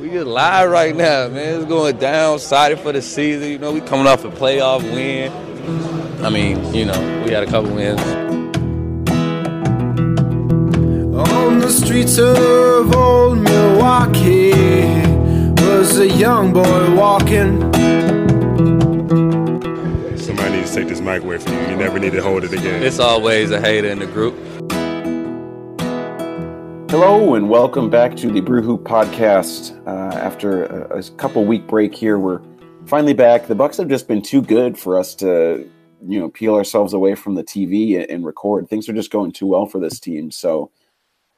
We just live right now, man. It's going down, excited for the season. You know, we coming off a playoff win. I mean, you know, we had a couple wins. On the streets of old Milwaukee was a young boy walking. Somebody needs to take this mic away from you. You never need to hold it again. It's always a hater in the group. Hello and welcome back to the Brew Hoop podcast. Uh, after a, a couple week break here, we're finally back. The Bucks have just been too good for us to, you know, peel ourselves away from the TV and record. Things are just going too well for this team. So,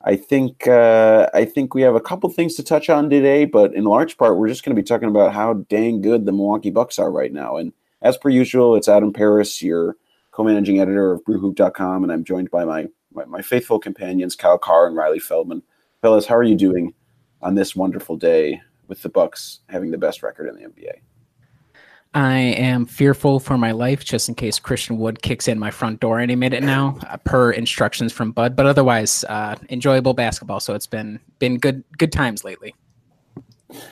I think uh, I think we have a couple things to touch on today, but in large part, we're just going to be talking about how dang good the Milwaukee Bucks are right now. And as per usual, it's Adam Paris, your co-managing editor of BrewHoop.com, and I'm joined by my my, my faithful companions, Kyle Carr and Riley Feldman. Fellas, how are you doing on this wonderful day with the Bucks having the best record in the NBA? I am fearful for my life just in case Christian Wood kicks in my front door any minute now, uh, per instructions from Bud. But otherwise, uh, enjoyable basketball. So it's been been good good times lately.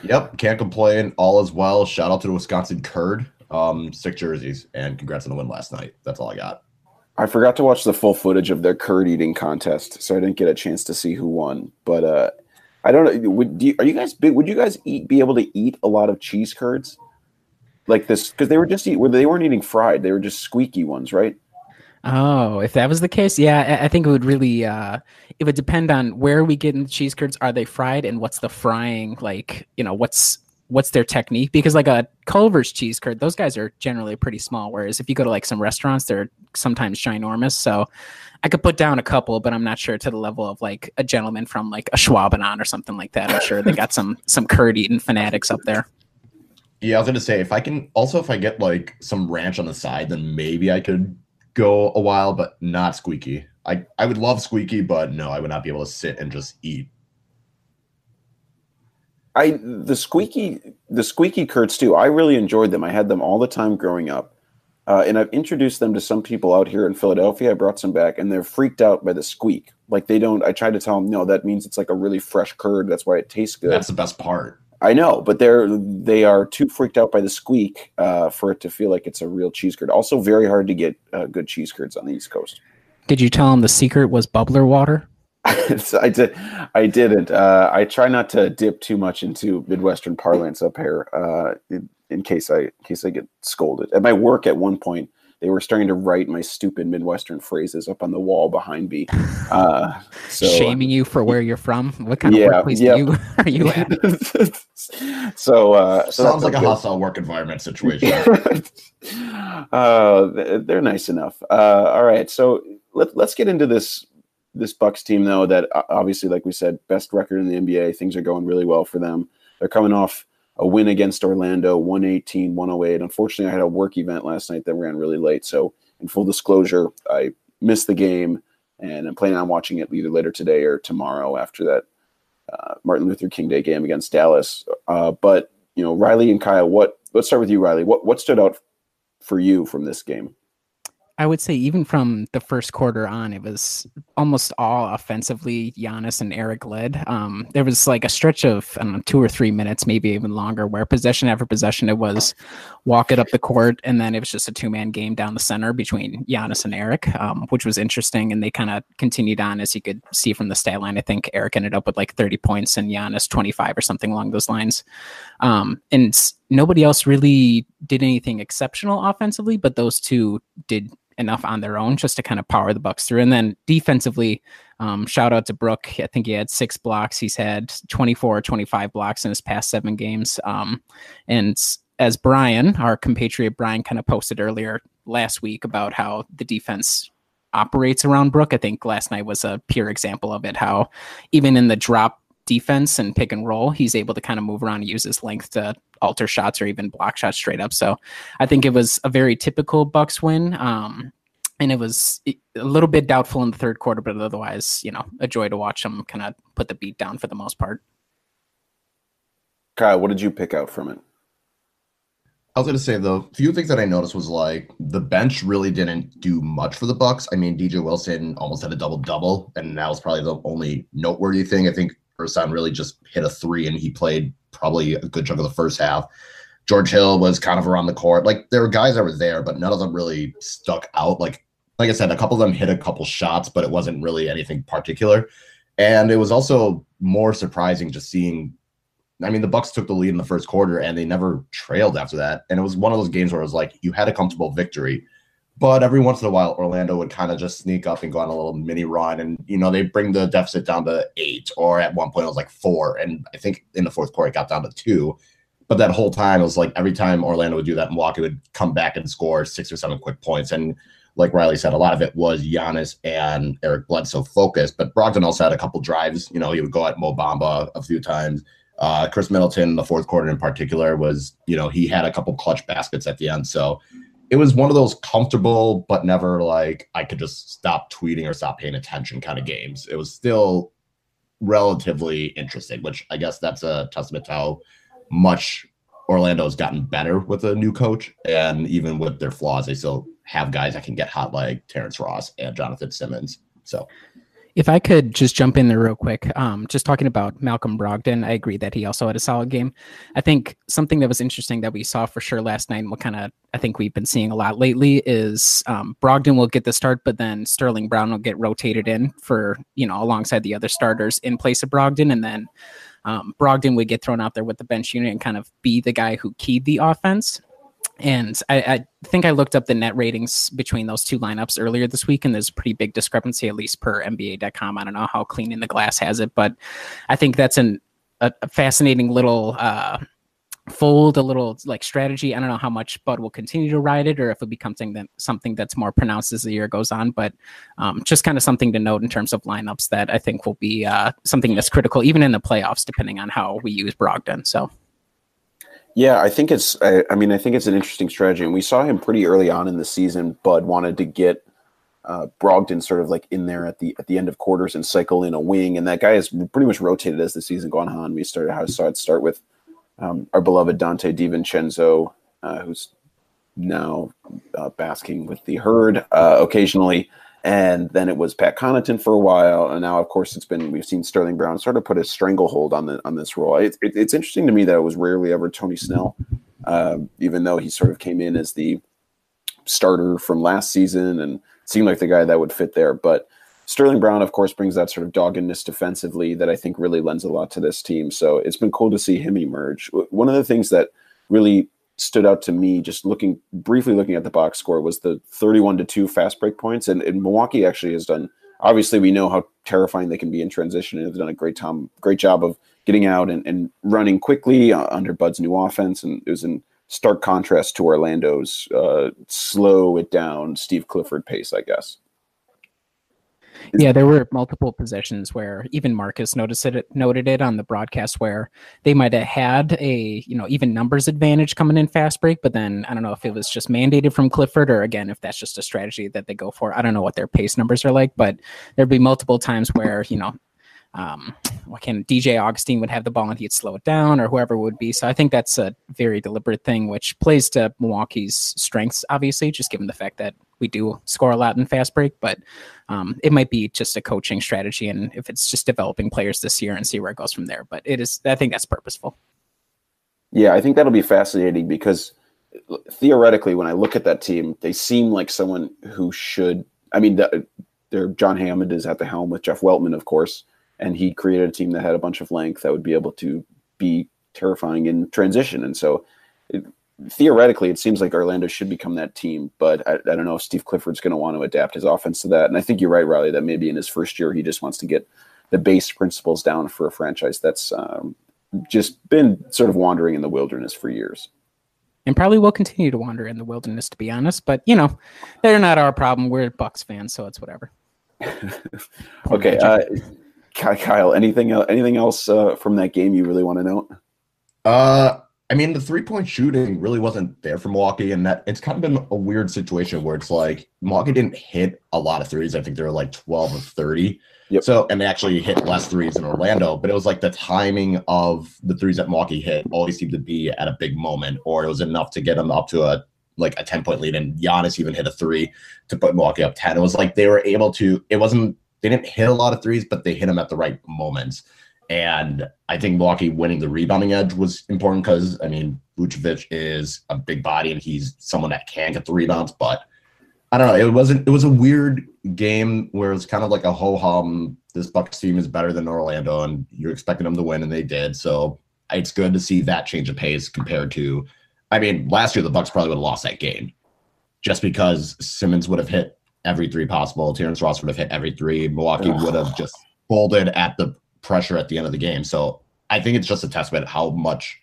Yep, can't complain. All is well. Shout out to the Wisconsin Curd, um, sick jerseys, and congrats on the win last night. That's all I got. I forgot to watch the full footage of their curd eating contest, so I didn't get a chance to see who won. But uh, I don't know. Would you, are you guys? Would you guys eat be able to eat a lot of cheese curds like this? Because they were just eat. Where they weren't eating fried. They were just squeaky ones, right? Oh, if that was the case, yeah, I think it would really. Uh, it would depend on where we get in the cheese curds. Are they fried, and what's the frying like? You know, what's what's their technique? Because like a culver's cheese curd those guys are generally pretty small whereas if you go to like some restaurants they're sometimes ginormous. So i could put down a couple but i'm not sure to the level of like a gentleman from like a schwabenon or something like that. I'm sure they got some some curd eating fanatics up there. Yeah i was gonna say if i can also if i get like some ranch on the side then maybe i could go a while but not squeaky. I i would love squeaky but no i would not be able to sit and just eat I the squeaky the squeaky curds too. I really enjoyed them. I had them all the time growing up, uh, and I've introduced them to some people out here in Philadelphia. I brought some back, and they're freaked out by the squeak. Like they don't. I tried to tell them, no, that means it's like a really fresh curd. That's why it tastes good. That's the best part. I know, but they're they are too freaked out by the squeak uh, for it to feel like it's a real cheese curd. Also, very hard to get uh, good cheese curds on the East Coast. Did you tell them the secret was bubbler water? I did. I didn't. Uh, I try not to dip too much into Midwestern parlance up here, uh, in, in, case I in case I get scolded. At my work, at one point, they were starting to write my stupid Midwestern phrases up on the wall behind me, uh, so, shaming you for where you're from. What kind yeah, of workplace yep. you, are you at? so, uh, so sounds like a good. hostile work environment situation. uh, they're nice enough. Uh, all right, so let, let's get into this this Bucks team though that obviously, like we said, best record in the NBA. Things are going really well for them. They're coming off a win against Orlando, 118, 108. Unfortunately, I had a work event last night that ran really late. So, in full disclosure, I missed the game and I'm planning on watching it either later today or tomorrow after that uh, Martin Luther King Day game against Dallas. Uh, but, you know, Riley and Kyle, what, let's start with you, Riley. What, what stood out for you from this game? I would say even from the first quarter on, it was almost all offensively Giannis and Eric led. Um, there was like a stretch of I don't know two or three minutes, maybe even longer, where possession after possession it was walk it up the court, and then it was just a two man game down the center between Giannis and Eric, um, which was interesting. And they kind of continued on as you could see from the stat line. I think Eric ended up with like 30 points and Giannis 25 or something along those lines. Um, and nobody else really did anything exceptional offensively, but those two did enough on their own just to kind of power the Bucks through. And then defensively, um, shout out to Brook. I think he had six blocks. He's had 24 or 25 blocks in his past seven games. Um, and as Brian, our compatriot Brian, kind of posted earlier last week about how the defense operates around Brook, I think last night was a pure example of it. How even in the drop defense and pick and roll, he's able to kind of move around and use his length to alter shots or even block shots straight up. So I think it was a very typical Bucks win. Um, and it was a little bit doubtful in the third quarter, but otherwise, you know, a joy to watch them kind of put the beat down for the most part. Kyle, what did you pick out from it? I was going to say the few things that I noticed was like the bench really didn't do much for the Bucks. I mean, DJ Wilson almost had a double double, and that was probably the only noteworthy thing. I think Ersan really just hit a three and he played probably a good chunk of the first half. George Hill was kind of around the court. Like there were guys that were there, but none of them really stuck out. Like like I said, a couple of them hit a couple shots, but it wasn't really anything particular. And it was also more surprising just seeing. I mean, the Bucks took the lead in the first quarter, and they never trailed after that. And it was one of those games where it was like you had a comfortable victory, but every once in a while, Orlando would kind of just sneak up and go on a little mini run, and you know they bring the deficit down to eight, or at one point it was like four, and I think in the fourth quarter it got down to two but that whole time, it was like every time Orlando would do that, Milwaukee would come back and score six or seven quick points. And like Riley said, a lot of it was Giannis and Eric Bledsoe focused. But Brogdon also had a couple drives. You know, he would go at Mo Bamba a few times. Uh, Khris Middleton, in the fourth quarter in particular, was you know he had a couple clutch baskets at the end. So it was one of those comfortable but never like I could just stop tweeting or stop paying attention kind of games. It was still relatively interesting, which I guess that's a testament to how much Orlando's gotten better with a new coach, and even with their flaws, they still have guys that can get hot like Terrence Ross and Jonathan Simmons. So if I could just jump in there real quick, um, just talking about Malcolm Brogdon, I agree that he also had a solid game. I think something that was interesting that we saw for sure last night, and what kind of I think we've been seeing a lot lately, is um, Brogdon will get the start, but then Sterling Brown will get rotated in for you know alongside the other starters in place of Brogdon, and then um, Brogdon would get thrown out there with the bench unit and kind of be the guy who keyed the offense. And I, I, think I looked up the net ratings between those two lineups earlier this week, and there's a pretty big discrepancy, at least per NBA.com. I don't know how Cleaning the Glass has it, but I think that's an, a, a fascinating little uh, fold a little like strategy. I don't know how much Bud will continue to ride it or if it becomes something that something that's more pronounced as the year goes on. But um, just kind of something to note in terms of lineups that I think will be uh, something that's critical even in the playoffs, depending on how we use Brogdon. So. Yeah, I think it's. I, I mean, I think it's an interesting strategy, and we saw him pretty early on in the season. Bud wanted to get uh, Brogdon sort of like in there at the at the end of quarters and cycle in a wing, and that guy has pretty much rotated as the season gone on. We started how saw it start with um, our beloved Donte DiVincenzo, uh, who's now uh, basking with the herd uh, occasionally. And then it was Pat Connaughton for a while, and now, of course, it's been we've seen Sterling Brown sort of put a stranglehold on the on this role. It, it, it's interesting to me that it was rarely ever Tony Snell, um, even though he sort of came in as the starter from last season and seemed like the guy that would fit there. But Sterling Brown, of course, brings that sort of doggedness defensively that I think really lends a lot to this team. So it's been cool to see him emerge. One of the things that really stood out to me, just looking briefly looking at the box score, was the 31 to 2 fast break points. And, and Milwaukee actually has done obviously we know how terrifying they can be in transition and they've done a great time great job of getting out and, and running quickly uh, under Bud's new offense. And it was in stark contrast to Orlando's uh, slow it down Steve Clifford pace, I guess. Yeah, there were multiple possessions where even Marcus noticed it noted it on the broadcast where they might have had a you know even numbers advantage coming in fast break, but then I don't know if it was just mandated from Clifford or again if that's just a strategy that they go for. I don't know what their pace numbers are like, but there'd be multiple times where you know um, what can DJ Augustin would have the ball and he'd slow it down or whoever would be. So I think that's a very deliberate thing, which plays to Milwaukee's strengths, obviously, just given the fact that we do score a lot in fast break, but um, it might be just a coaching strategy. And if it's just developing players this year and see where it goes from there, but it is, I think that's purposeful. Yeah, I think that'll be fascinating because theoretically, when I look at that team, they seem like someone who should, I mean, they're John Hammond is at the helm with Jeff Weltman, of course and he created a team that had a bunch of length that would be able to be terrifying in transition. And so, it, theoretically, it seems like Orlando should become that team. But I, I don't know if Steve Clifford's going to want to adapt his offense to that. And I think you're right, Riley, that maybe in his first year he just wants to get the base principles down for a franchise that's um, just been sort of wandering in the wilderness for years. And probably will continue to wander in the wilderness, to be honest. But you know, they're not our problem. We're Bucks fans, so it's whatever. okay. Uh, Kyle, anything anything else uh, from that game you really want to note? Uh, I mean, the three point shooting really wasn't there for Milwaukee, and that it's kind of been a weird situation where it's like Milwaukee didn't hit a lot of threes. I think they were like twelve of thirty. Yep. So, and they actually hit less threes in Orlando, but it was like the timing of the threes that Milwaukee hit always seemed to be at a big moment, or it was enough to get them up to a like a 10 point lead. And Giannis even hit a three to put Milwaukee up 10. It was like they were able to, it wasn't they didn't hit a lot of threes, but they hit them at the right moments. And I think Milwaukee winning the rebounding edge was important because I mean Vucevic is a big body and he's someone that can get the rebounds, but I don't know. It wasn't. It was a weird game where it's kind of like a ho hum. This Bucks team is better than Orlando, and you're expecting them to win, and they did. So it's good to see that change of pace compared to. I mean, last year the Bucks probably would have lost that game, just because Simmons would have hit every three possible. Terrence Ross would have hit every three. Milwaukee would have just folded at the pressure at the end of the game. So I think it's just a testament how much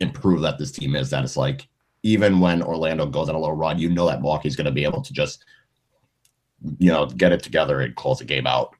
improved that this team is. That it's like even when Orlando goes on a little run, you know that Milwaukee's going to be able to just, you know, get it together and close the game out.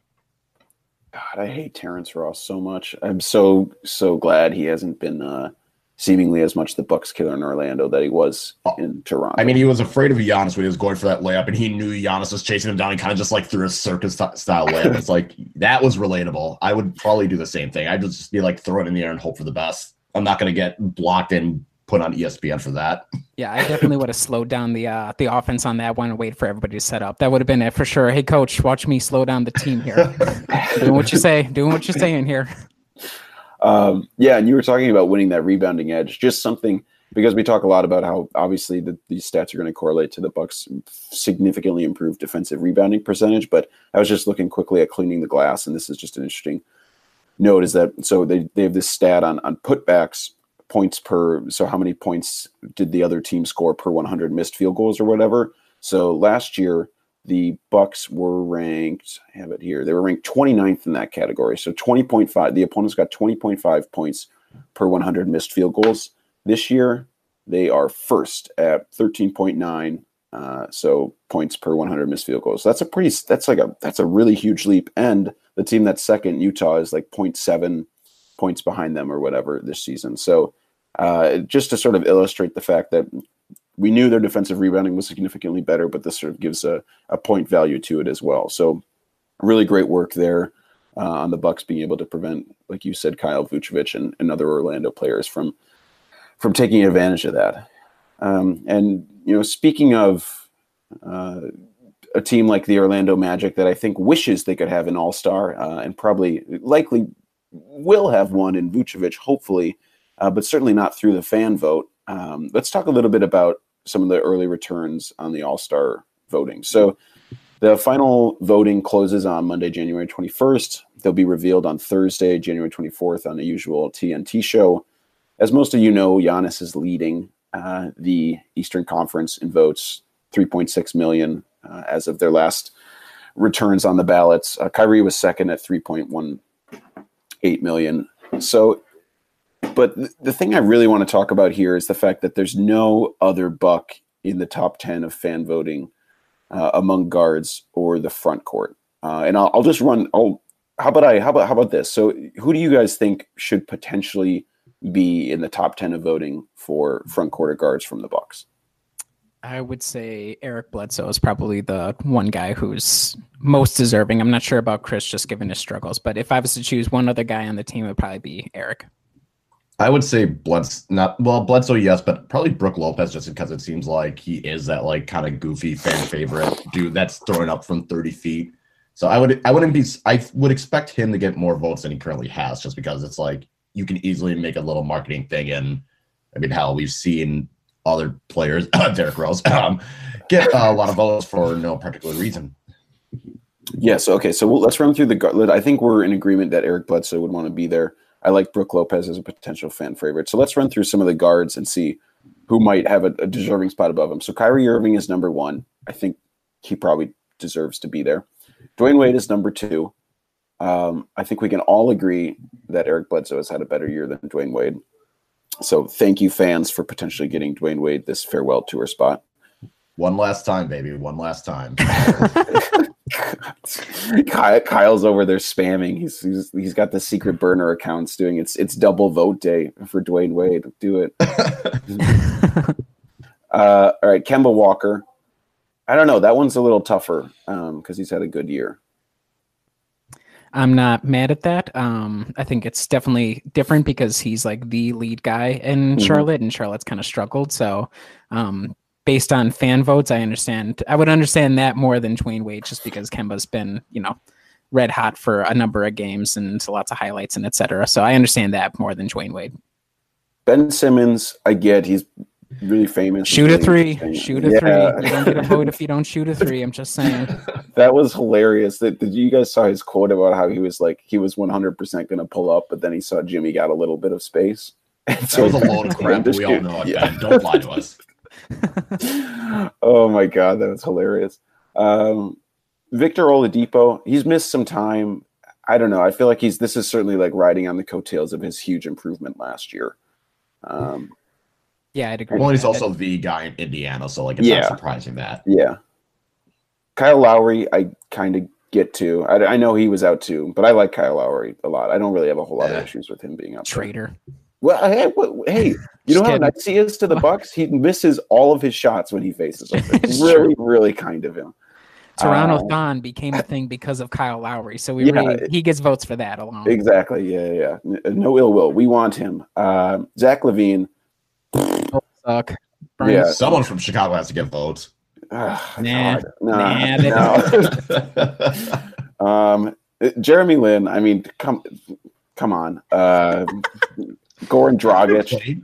God, I hate Terrence Ross so much. I'm so so glad he hasn't been uh, seemingly as much the Bucks killer in Orlando that he was in Toronto. I mean, he was afraid of Giannis when he was going for that layup, and he knew Giannis was chasing him down. He kind of just like threw a circus style layup. It's like that was relatable. I would probably do the same thing. I'd just be like throw it in the air and hope for the best. I'm not going to get blocked and put on ESPN for that. Yeah, I definitely would have slowed down the uh, the offense on that one and wait for everybody to set up. That would have been it for sure. Hey, coach, watch me slow down the team here. doing what you say, doing what you're saying here. Um, yeah, and you were talking about winning that rebounding edge. Just something because we talk a lot about how obviously the, these stats are going to correlate to the Bucks' significantly improved defensive rebounding percentage. But I was just looking quickly at cleaning the glass, and this is just an interesting note. Is that so? They they have this stat on on putbacks points per. So how many points did the other team score per 100 missed field goals or whatever? So last year the Bucks were ranked. I have it here. They were ranked 29th in that category. So 20.5. The opponents got 20.5 points per 100 missed field goals. This year they are first at 13.9. Uh, so points per 100 missed field goals. So that's a pretty. That's like a. That's a really huge leap. And the team that's second, Utah, is like 0.7 points behind them or whatever this season. So uh, just to sort of illustrate the fact that we knew their defensive rebounding was significantly better, but this sort of gives a, a point value to it as well. So really great work there uh, on the Bucks being able to prevent, like you said, Kyle Vucevic and, and other Orlando players from from taking advantage of that. Um, and you know, speaking of uh, a team like the Orlando Magic that I think wishes they could have an All Star uh, and probably likely will have one in Vucevic, hopefully uh, but certainly not through the fan vote. Um, let's talk a little bit about some of the early returns on the All Star voting. So, the final voting closes on Monday, January 21st. They'll be revealed on Thursday, January 24th, on the usual TNT show. As most of you know, Giannis is leading uh, the Eastern Conference in votes, 3.6 million uh, as of their last returns on the ballots. Uh, Kyrie was second at 3.18 million. So but the thing I really want to talk about here is the fact that there's no other buck in the top 10 of fan voting uh, among guards or the front court. Uh, and I'll, I'll, just run. Oh, how about I? How about how about this? So, who do you guys think should potentially be in the top 10 of voting for front court guards from the Bucks? I would say Eric Bledsoe is probably the one guy who's most deserving. I'm not sure about Khris just given his struggles, but if I was to choose one other guy on the team, it would probably be Eric. I would say Bledsoe, not well, Bledsoe, yes, but probably Brook Lopez, just because it seems like he is that like kind of goofy fan favorite dude that's throwing up from 30 feet. So I would, I wouldn't be, I would expect him to get more votes than he currently has, just because it's like you can easily make a little marketing thing. And I mean, hell, we've seen other players, Derrick Rose, um, get a lot of votes for no particular reason. Yes. Okay. So we'll, let's run through the. I think we're in agreement that Eric Bledsoe would want to be there. I like Brook Lopez as a potential fan favorite. So let's run through some of the guards and see who might have a, a deserving spot above him. So Kyrie Irving is number one. I think he probably deserves to be there. Dwyane Wade is number two. Um, I think we can all agree that Eric Bledsoe has had a better year than Dwyane Wade. So thank you, fans, for potentially getting Dwyane Wade this farewell tour spot. One last time, baby. One last time. Kyle's over there spamming. He's, he's he's got the secret burner accounts doing it's it's double vote day for Dwyane Wade. Do it. uh, all right, Kemba Walker. I don't know. That one's a little tougher because um, he's had a good year. I'm not mad at that. Um, I think it's definitely different because he's like the lead guy in mm-hmm. Charlotte, and Charlotte's kind of struggled. So, um, based on fan votes, I understand. I would understand that more than Dwyane Wade, just because Kemba's been, you know, red hot for a number of games and lots of highlights and etc. So I understand that more than Dwyane Wade. Ben Simmons, I get he's really famous. Shoot a Really three. Shoot a Yeah. three. You don't get a vote if you don't shoot a three. I'm just saying. That was hilarious. That did you guys saw his quote about how he was like he was 100 percent going to pull up, but then he saw Jimmy got a little bit of space. And That so was a he load of crap, we all know it, Yeah. Ben. Don't lie to us. oh my god, that was hilarious. Um, Victor Oladipo, he's missed some time. I don't know. I feel like he's this is certainly like riding on the coattails of his huge improvement last year. Um, Yeah, I'd agree. Well, he's that. also the guy in Indiana, so like it's Yeah. not surprising that. yeah, Kyle Lowry, I kind of get to. I, I know he was out too, but I like Kyle Lowry a lot. I don't really have a whole lot Yeah. of issues with him being out. there. Traitor. Well, hey, what- hey, you know how kidding. nice he is to the Bucks. He misses all of his shots when he faces them. It's It's really, really kind of him. Toronto Uh, Thon became a thing because of Kyle Lowry, so we Yeah, really, he gets votes for that alone. Exactly. Yeah, yeah. yeah. No ill will. We want him. Uh, Zach LaVine. Suck. Yeah. Someone from Chicago has to get votes. Ah, Nah. God, no, Nah, no. um, Jeremy Lin. I mean, come, come on. Uh, Goran Dragic.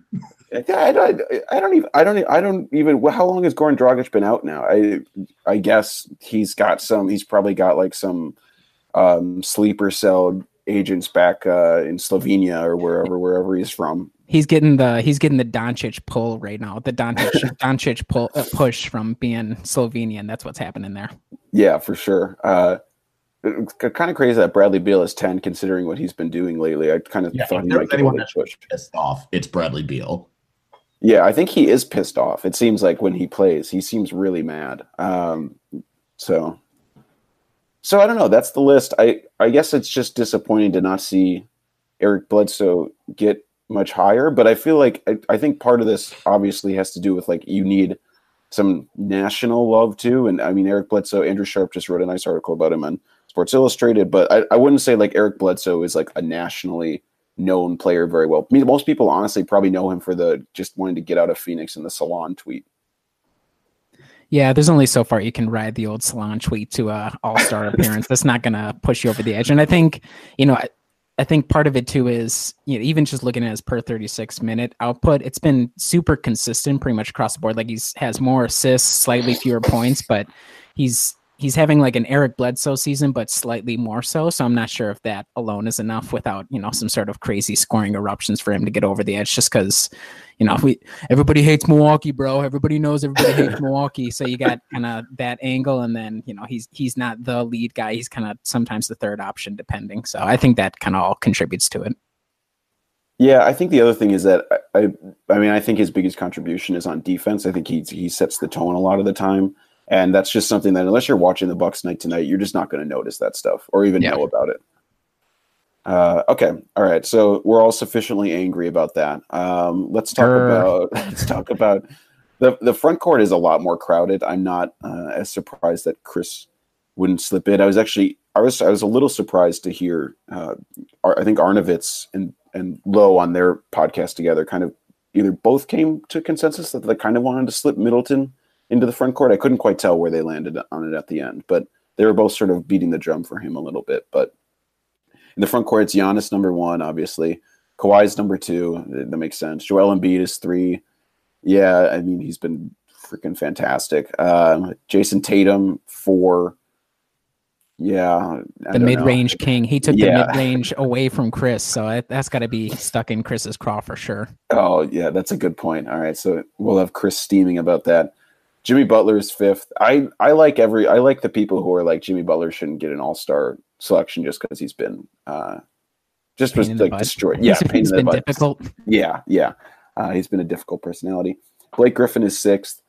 I, I, I don't even. I don't. I don't even. How long has Goran Dragic been out now? I. I guess he's got some. He's probably got like some um, sleeper cell agents back uh, in Slovenia or wherever wherever he's from. He's getting the he's getting the Doncic pull right now. The Doncic Doncic pull uh, push from being Slovenian. That's what's happening there. Yeah, for sure. Uh, it's kind of crazy that Bradley Beal is ten, considering what he's been doing lately. I kind of Yeah, thought if he might get a anyone little that push. Pissed off. It's Bradley Beal. Yeah, I think he is pissed off. It seems like when he plays, he seems really mad. Um, so, so I don't know. That's the list. I I guess it's just disappointing to not see Eric Bledsoe get much higher. But I feel like I, I think part of this obviously has to do with like you need some national love too. And I mean, Eric Bledsoe, Andrew Sharp just wrote a nice article about him on Sports Illustrated. But I, I wouldn't say like Eric Bledsoe is like a nationally known player very well. I mean, most people honestly probably know him for the just wanting to get out of Phoenix in the salon tweet. Yeah, there's only so far you can ride the old salon tweet to uh, a All Star appearance. That's not gonna push you over the edge. And I think you know. I, I think part of it too is you know even just looking at his per 36 minute output, it's been super consistent pretty much across the board. Like he's has more assists, slightly fewer points, but he's he's having like an Eric Bledsoe season, but slightly more so. So I'm not sure if that alone is enough without you know some sort of crazy scoring eruptions for him to get over the edge. Just because you know we everybody hates Milwaukee, bro. Everybody knows everybody hates Milwaukee. So you got kind of that angle, and then you know he's he's not the lead guy. He's kind of sometimes the third option, depending. So I think that kind of all contributes to it. Yeah, I think the other thing is that I, I, I mean, I think his biggest contribution is on defense. I think he he sets the tone a lot of the time, and that's just something that unless you're watching the Bucks night to night, you're just not going to notice that stuff or even Yeah. know about it. Uh, okay, all right. So we're all sufficiently angry about that. Um, let's talk Grr. about let's talk about the the front court is a lot more crowded. I'm not uh, as surprised that Khris wouldn't slip in. I was actually I was I was a little surprised to hear. Uh, I think Arnovitz and and Lowe on their podcast together kind of either both came to consensus that they kind of wanted to slip Middleton into the front court. I couldn't quite tell where they landed on it at the end, but they were both sort of beating the drum for him a little bit. But in the front court, it's Giannis number one, obviously. Kawhi's number two. That makes sense. Joel Embiid is three. Yeah, I mean he's been freaking fantastic. Um, Jayson Tatum four. Yeah, I The don't know. mid range king. He took Yeah. the mid range away from Khris, so that's got to be stuck in Khris's craw for sure. Oh, yeah, that's a good point. All right, so we'll have Khris steaming about that. Jimmy Butler is fifth. I I like every I like the people who are like Jimmy Butler shouldn't get an All Star selection just because he's been uh just was Pain in the like destroyed. Yeah, He's- pain he's in the been butt. difficult. Yeah, yeah. Uh, he's been a difficult personality. Blake Griffin is sixth.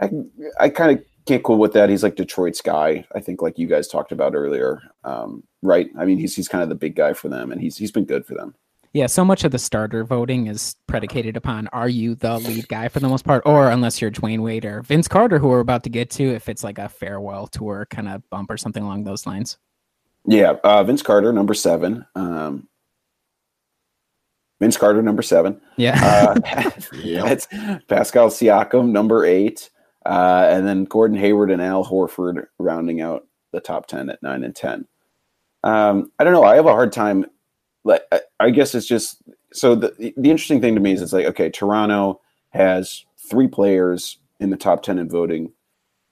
I I kind of can't cool with that. He's like Detroit's guy. I think like you guys talked about earlier. Um, right. I mean, he's he's kind of the big guy for them, and he's he's been good for them. Yeah, so much of the starter voting is predicated upon are you the lead guy for the most part, or unless you're Dwyane Wade or Vince Carter, who we're about to get to, if it's like a farewell tour kind of bump or something along those lines. Yeah, uh, Vince Carter, number seven. Um, Vince Carter, number seven. Yeah. Uh, Yep. that's Pascal Siakam, number eight, uh, and then Gordon Hayward and Al Horford rounding out the top ten at nine and ten. Um, I don't know. I have a hard time. Like, I, guess it's just so the the interesting thing to me is it's like okay, Toronto has three players in the top ten in voting.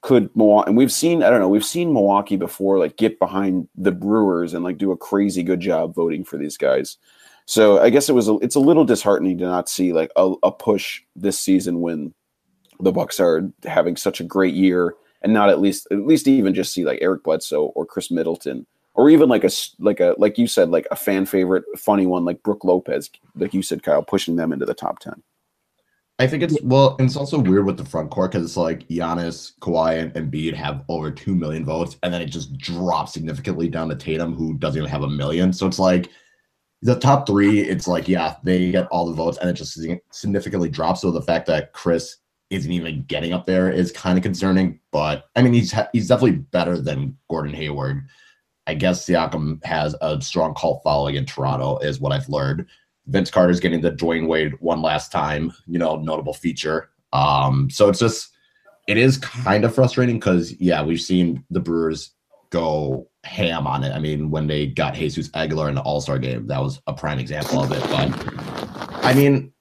Could Milwaukee and we've seen I don't know we've seen Milwaukee before like get behind the Brewers and like do a crazy good job voting for these guys. So I guess it was a, it's a little disheartening to not see like a, a push this season when the Bucks are having such a great year and not at least at least even just see like Eric Bledsoe or Khris Middleton or even like a like a like you said like a fan favorite funny one like Brook Lopez like you said Kyle pushing them into the top 10. I think it's well, and it's also weird with the front court because it's like Giannis, Kawhi, and Embiid have over two million votes, and then it just drops significantly down to Tatum, who doesn't even have a million. So it's like the top three, it's like yeah, they get all the votes, and it just significantly drops. So the fact that Khris isn't even getting up there is kind of concerning. But I mean, he's he's definitely better than Gordon Hayward. I guess Siakam has a strong cult following in Toronto, is what I've learned. Vince Carter's getting the Dwyane Wade one last time, you know, notable feature. Um, so it's just it is kind of frustrating because yeah, we've seen the Brewers go ham on it. I mean, when they got Jesus Aguilar in the All Star game, that was a prime example of it. But I mean,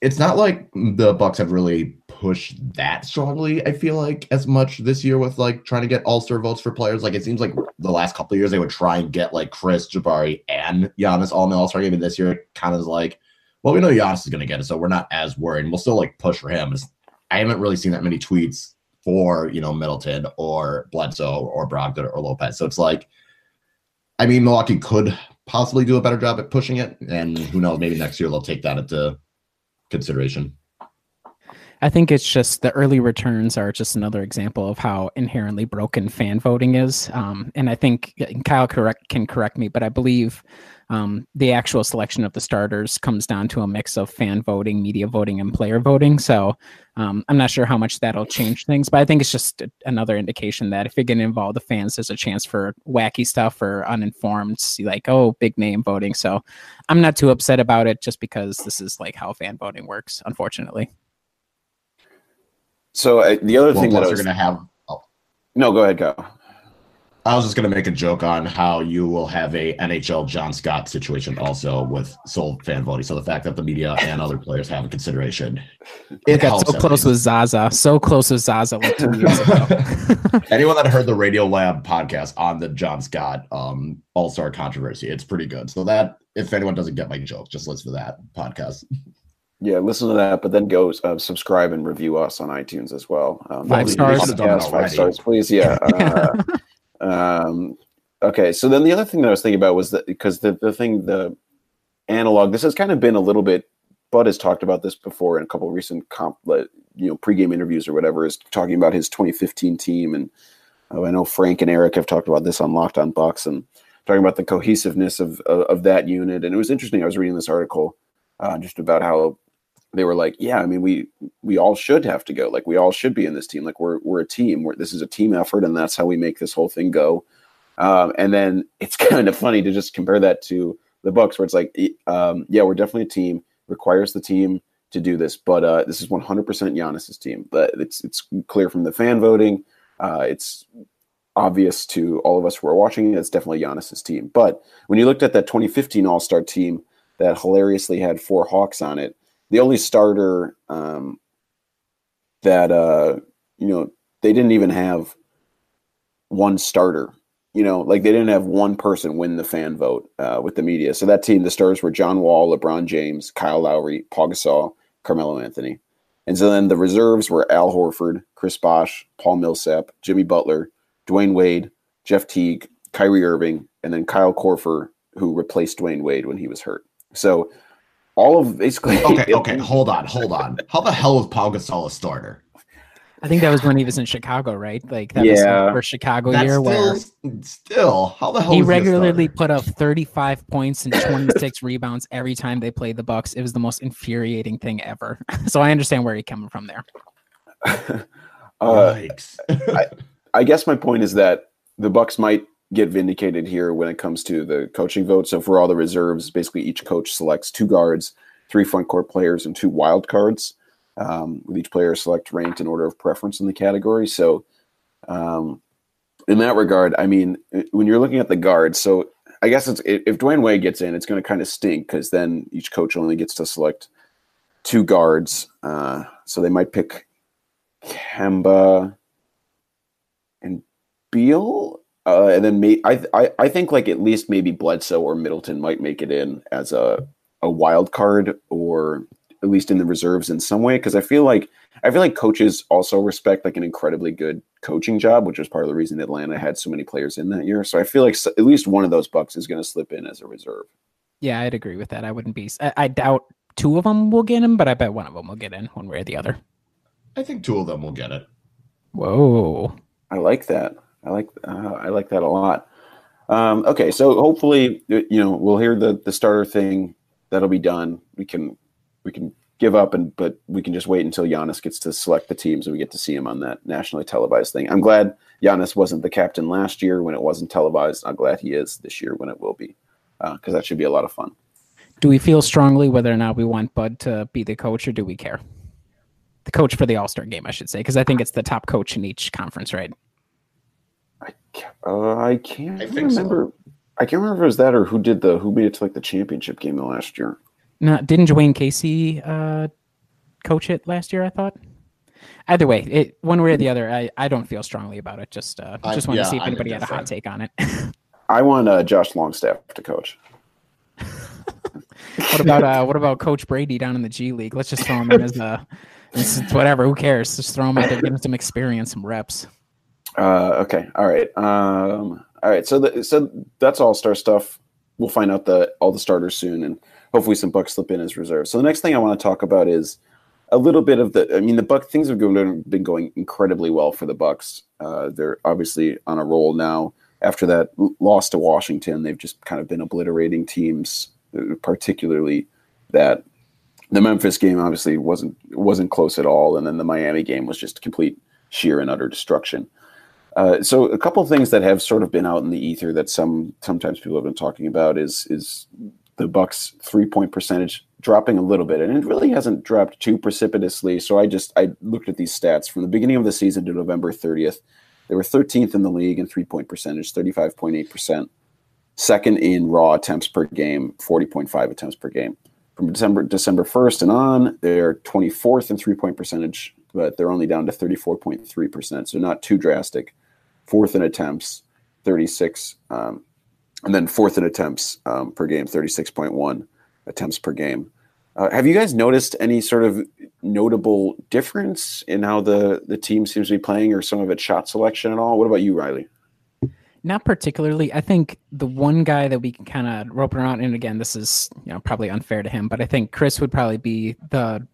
it's not like the Bucks have really pushed that strongly. I feel like as much this year with like trying to get All Star votes for players. Like it seems like the last couple of years they would try and get like Khris Jabari and Giannis all in the All Star game, and this year kind of is like, well, we know Giannis is going to get it, so we're not as worried. We'll still like push for him. It's, I haven't really seen that many tweets for you know Middleton or Bledsoe or Brogdon or Lopez. So it's like, I mean, Milwaukee could possibly do a better job at pushing it, and who knows, maybe next year they'll take that into consideration. I think it's just the early returns are just another example of how inherently broken fan voting is. Um, and I think Kyle correct can correct me, but I believe um, the actual selection of the starters comes down to a mix of fan voting, media voting, and player voting. So um, I'm not sure how much that'll change things, but I think it's just another indication that if you get involved the fans, there's a chance for wacky stuff or uninformed, like oh, big name voting. So I'm not too upset about it, just because this is like how fan voting works, unfortunately. So uh, the other well, thing that plus I was, you're gonna have. Oh, no, go ahead, go. I was just gonna make a joke on how you will have a NHL John Scott situation also with sole fan voting. So the fact that the media and other players have a consideration, it got so close with Zaza, so close with Zaza like two years ago. Anyone that heard the Radiolab podcast on the John Scott um, All Star controversy, it's pretty good. So that if anyone doesn't get my joke, just listen to that podcast. Yeah, listen to that, but then go uh, subscribe and review us on iTunes as well. Um, five stars, five stars, please. Yeah. Uh, um, okay, so then the other thing that I was thinking about was that because the the thing the analog. This has kind of been a little bit. Bud has talked about this before in a couple recent comp, you know, pregame interviews or whatever. Is talking about his 2015 team, and uh, I know Frank and Eric have talked about this on Locked On Bucks and talking about the cohesiveness of of, of that unit. And it was interesting. I was reading this article uh, just about how they were like, yeah, I mean, we we all should have to go. Like, we all should be in this team. Like, we're we're a team. We're, this is a team effort, and that's how we make this whole thing go. Um, and then it's kind of funny to just compare that to the Bucks, where it's like, um, yeah, we're definitely a team. Requires the team to do this, but uh, this is 100% Giannis's team. But it's it's clear from the fan voting. Uh, it's obvious to all of us who are watching. It's definitely Giannis's team. But when you looked at that 2015 All Star team that hilariously had four Hawks on it the only starter um, that uh, you know they didn't even have one starter. You know, like they didn't have one person win the fan vote uh, with the media. So that team, the stars were John Wall, LeBron James, Kyle Lowry, Paul Gasol, Carmelo Anthony. And so then the reserves were Al Horford, Chris Bosh, Paul Millsap, Jimmy Butler, Dwyane Wade, Jeff Teague, Kyrie Irving, and then Kyle Korver, who replaced Dwyane Wade when he was hurt. So all of basically. Okay, okay, hold on, hold on. How the hell was Paul Gasol a starter? I think that was when he was in Chicago, right? Like that yeah. was first Chicago That's year still, where still how the hell he was regularly a put up 35 points and 26 rebounds every time they played the Bucks. It was the most infuriating thing ever. so I understand where he's coming from there. uh, I, I guess my point is that the Bucks might get vindicated here when it comes to the coaching vote. So for all the reserves, basically each coach selects two guards, three front court players, and two wild cards um, with each player select ranked in order of preference in the category. So, um, in that regard, I mean, when you're looking at the guards, so I guess it's if Dwyane Wade gets in, it's going to kind of stink because then each coach only gets to select two guards. Uh, so they might pick Kemba and Beal, uh, and then may, I, I I think like at least maybe Bledsoe or Middleton might make it in as a a wild card or at least in the reserves in some way because I feel like I feel like coaches also respect like an incredibly good coaching job, which is part of the reason Atlanta had so many players in that year. So I feel like at least one of those bucks is going to slip in as a reserve. Yeah, I'd agree with that. I wouldn't be. I, I doubt two of them will get in, but I bet one of them will get in one way or the other. I think two of them will get it. Whoa. I like that. I like uh, I like that a lot. Um, okay, so hopefully you know we'll hear the the starter thing that'll be done. We can we can give up and but we can just wait until Giannis gets to select the teams and we get to see him on that nationally televised thing. I'm glad Giannis wasn't the captain last year when it wasn't televised. I'm glad he is this year when it will be because uh, that should be a lot of fun. Do we feel strongly whether or not we want Bud to be the coach or do we care? The coach for the All Star game, I should say, because I think it's the top coach in each conference, right? I, uh, I can't I remember. So. I can't remember if it was that or who did the who made it to like the championship game the last year. No, didn't Dwane Casey uh, coach it last year? I thought. Either way, it one way or the other, I, I don't feel strongly about it. Just uh, I, just want yeah, to see if anybody had a hot take on it. I want uh, Josh Longstaff to coach. what about uh, what about Coach Brady down in the G League? Let's just throw him in as a whatever. Who cares? Just throw him out there, give him some experience, some reps. Uh, okay, all right, um, all right. So the, so that's all star stuff. We'll find out the all the starters soon, and hopefully some bucks slip in as reserves. So the next thing I want to talk about is a little bit of the. I mean, the buck things have been going incredibly well for the Bucks. Uh, they're obviously on a roll now. After that loss to Washington, they've just kind of been obliterating teams, particularly that the Memphis game obviously wasn't wasn't close at all, and then the Miami game was just complete sheer and utter destruction. Uh, so a couple of things that have sort of been out in the ether that some sometimes people have been talking about is is the Bucks three point percentage dropping a little bit, and it really hasn't dropped too precipitously. So I just I looked at these stats from the beginning of the season to November 30th. They were 13th in the league in three point percentage, 35.8 percent. Second in raw attempts per game, 40.5 attempts per game. From December December 1st and on, they're 24th in three point percentage, but they're only down to 34.3 percent. So not too drastic. Fourth in attempts, 36. Um, and then fourth in attempts um, per game, 36.1 attempts per game. Uh, have you guys noticed any sort of notable difference in how the, the team seems to be playing or some of its shot selection at all? What about you, Riley? Not particularly. I think the one guy that we can kind of rope around, and again, this is you know probably unfair to him, but I think Khris would probably be the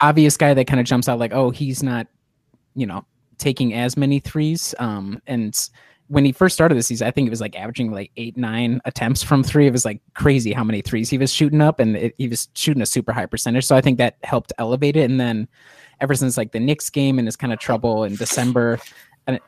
obvious guy that kind of jumps out like, oh, he's not, you know, taking as many threes. Um, and when he first started the season, I think it was like averaging like eight, nine attempts from three. It was like crazy how many threes he was shooting up, and it, he was shooting a super high percentage. So I think that helped elevate it. And then ever since like the Knicks game and his kind of trouble in December, and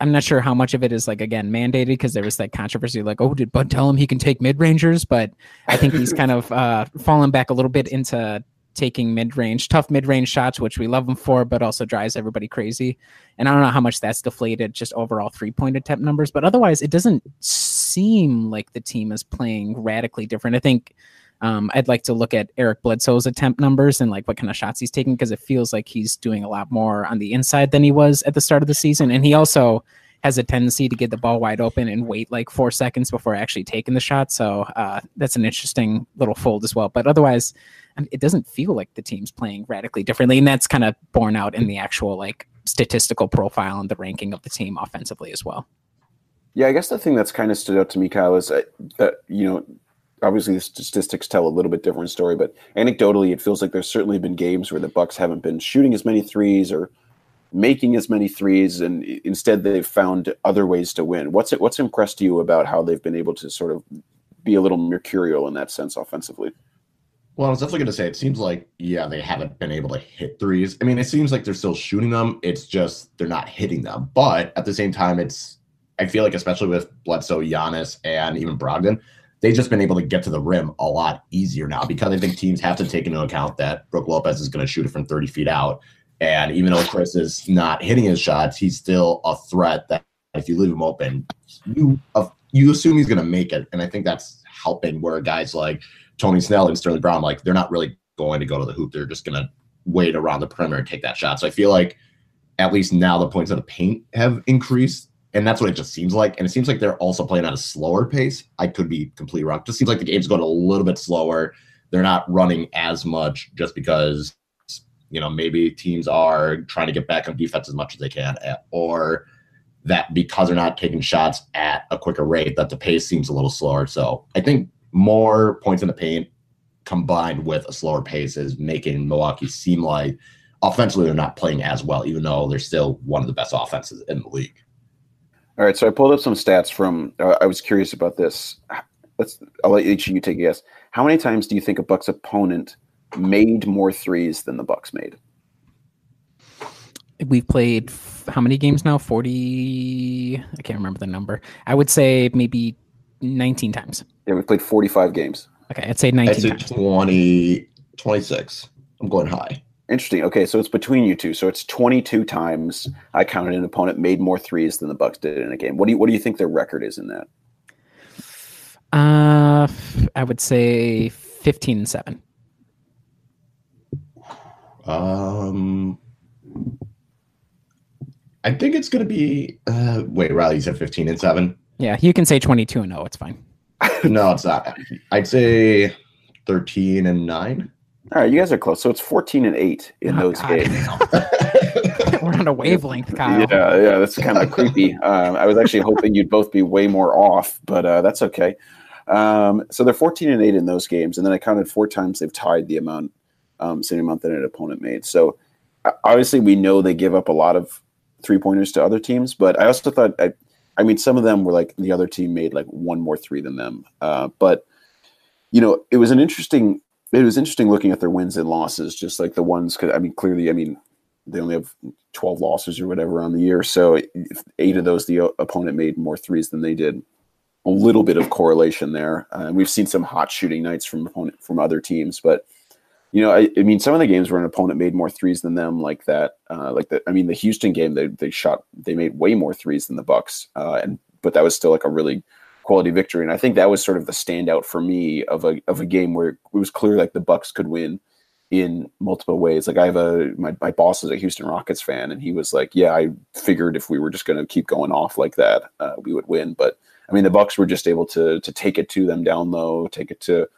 I'm not sure how much of it is like again mandated because there was that controversy like, oh, did Bud tell him he can take mid rangers? But I think he's kind of uh, fallen back a little bit into taking mid range, tough mid range shots, which we love him for, but also drives everybody crazy. And I don't know how much that's deflated just overall three point attempt numbers, but otherwise, it doesn't seem like the team is playing radically different. I think um, I'd like to look at Eric Bledsoe's attempt numbers and like what kind of shots he's taking because it feels like he's doing a lot more on the inside than he was at the start of the season. And he also has a tendency to get the ball wide open and wait like four seconds before actually taking the shot. So uh, that's an interesting little fold as well. But otherwise, it doesn't feel like the team's playing radically differently, and that's kind of borne out in the actual like statistical profile and the ranking of the team offensively as well. Yeah, I guess the thing that's kind of stood out to me, Kyle, is that, that you know obviously the statistics tell a little bit different story, but anecdotally, it feels like there's certainly been games where the Bucks haven't been shooting as many threes or making as many threes, and instead they've found other ways to win. What's it? What's impressed you about how they've been able to sort of be a little mercurial in that sense offensively? Well, I was definitely going to say it seems like yeah they haven't been able to hit threes. I mean, it seems like they're still shooting them. It's just they're not hitting them. But at the same time, it's I feel like especially with Bledsoe, Giannis, and even Brogdon, they've just been able to get to the rim a lot easier now because I think teams have to take into account that Brook Lopez is going to shoot it from 30 feet out. And even though Khris is not hitting his shots, he's still a threat that if you leave him open, you you assume he's going to make it, and I think that's helping. Where guys like Tony Snell and Sterling Brown, like they're not really going to go to the hoop; they're just going to wait around the perimeter and take that shot. So I feel like at least now the points of the paint have increased. And that's what it just seems like. And it seems like they're also playing at a slower pace. I could be completely wrong. It just seems like the game's going a little bit slower. They're not running as much just because, you know, maybe teams are trying to get back on defense as much as they can, eh, or that because they're not taking shots at a quicker rate, that the pace seems a little slower. So I think more points in the paint combined with a slower pace is making Milwaukee seem like offensively they're not playing as well, even though they're still one of the best offenses in the league. All right, so I pulled up some stats from. Uh, I was curious about this. Let's. I'll let each of you take a guess. How many times do you think a Bucks opponent made more threes than the Bucks made? We've played f- how many games now? Forty. I can't remember the number. I would say maybe nineteen times. Yeah, we played forty-five games. Okay, I'd say nineteen I'd say times. 20, 26. I'm going high. Interesting. Okay, so it's between you two. So it's twenty-two times I counted an opponent made more threes than the Bucks did in a game. What do you What do you think their record is in that? Uh, f- I would say fifteen and seven. Um, I think it's going to be. Uh, wait, Riley, you said 15 and 7? Yeah, you can say twenty-two and zero. It's fine. no, it's not. I'd say 13 and 9. All right, you guys are close. So it's fourteen and eight in Oh, those God. games. We're on a wavelength, Kyle. Yeah, yeah, that's kind of creepy. Um, I was actually hoping you'd both be way more off, but uh, that's okay. Um, so they're 14 and 8 in those games, and then I counted four times they've tied the amount, um, same amount that an opponent made. So uh, obviously, we know they give up a lot of three pointers to other teams, but I also thought, I, I mean, some of them were like the other team made like one more three than them. Uh, but you know, it was an interesting. It was interesting looking at their wins and losses, just like the ones. Because I mean, clearly, I mean, they only have 12 losses or whatever on the year. So eight of those, the o- opponent made more threes than they did. A little bit of correlation there. Uh, we've seen some hot shooting nights from opponent from other teams, but you know, I, I mean, some of the games where an opponent made more threes than them, like that, uh, like the, I mean, the Houston game, they they shot, they made way more threes than the Bucks, uh, and but that was still like a really quality victory. And I think that was sort of the standout for me of a of a game where it was clear like the Bucks could win in multiple ways. Like I have a my, my boss is a Houston Rockets fan, and he was like, "Yeah, I figured if we were just going to keep going off like that, uh, we would win." But I mean, the Bucks were just able to to take it to them down low, take it to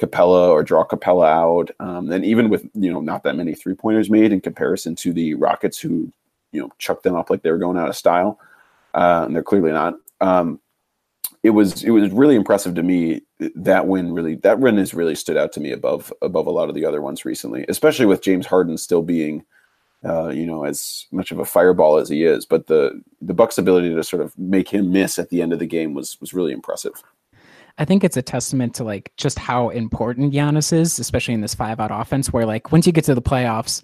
Capela or draw Capela out, um, and even with you know not that many three pointers made in comparison to the Rockets, who you know chucked them up like they were going out of style, uh, and they're clearly not. Um, it was it was really impressive to me that win really that win has really stood out to me above above a lot of the other ones recently especially with James Harden still being uh, you know as much of a fireball as he is. But the the Bucks ability to sort of make him miss at the end of the game was was really impressive I think it's a testament to like just how important Giannis is, especially in this five out offense, where like once you get to the playoffs,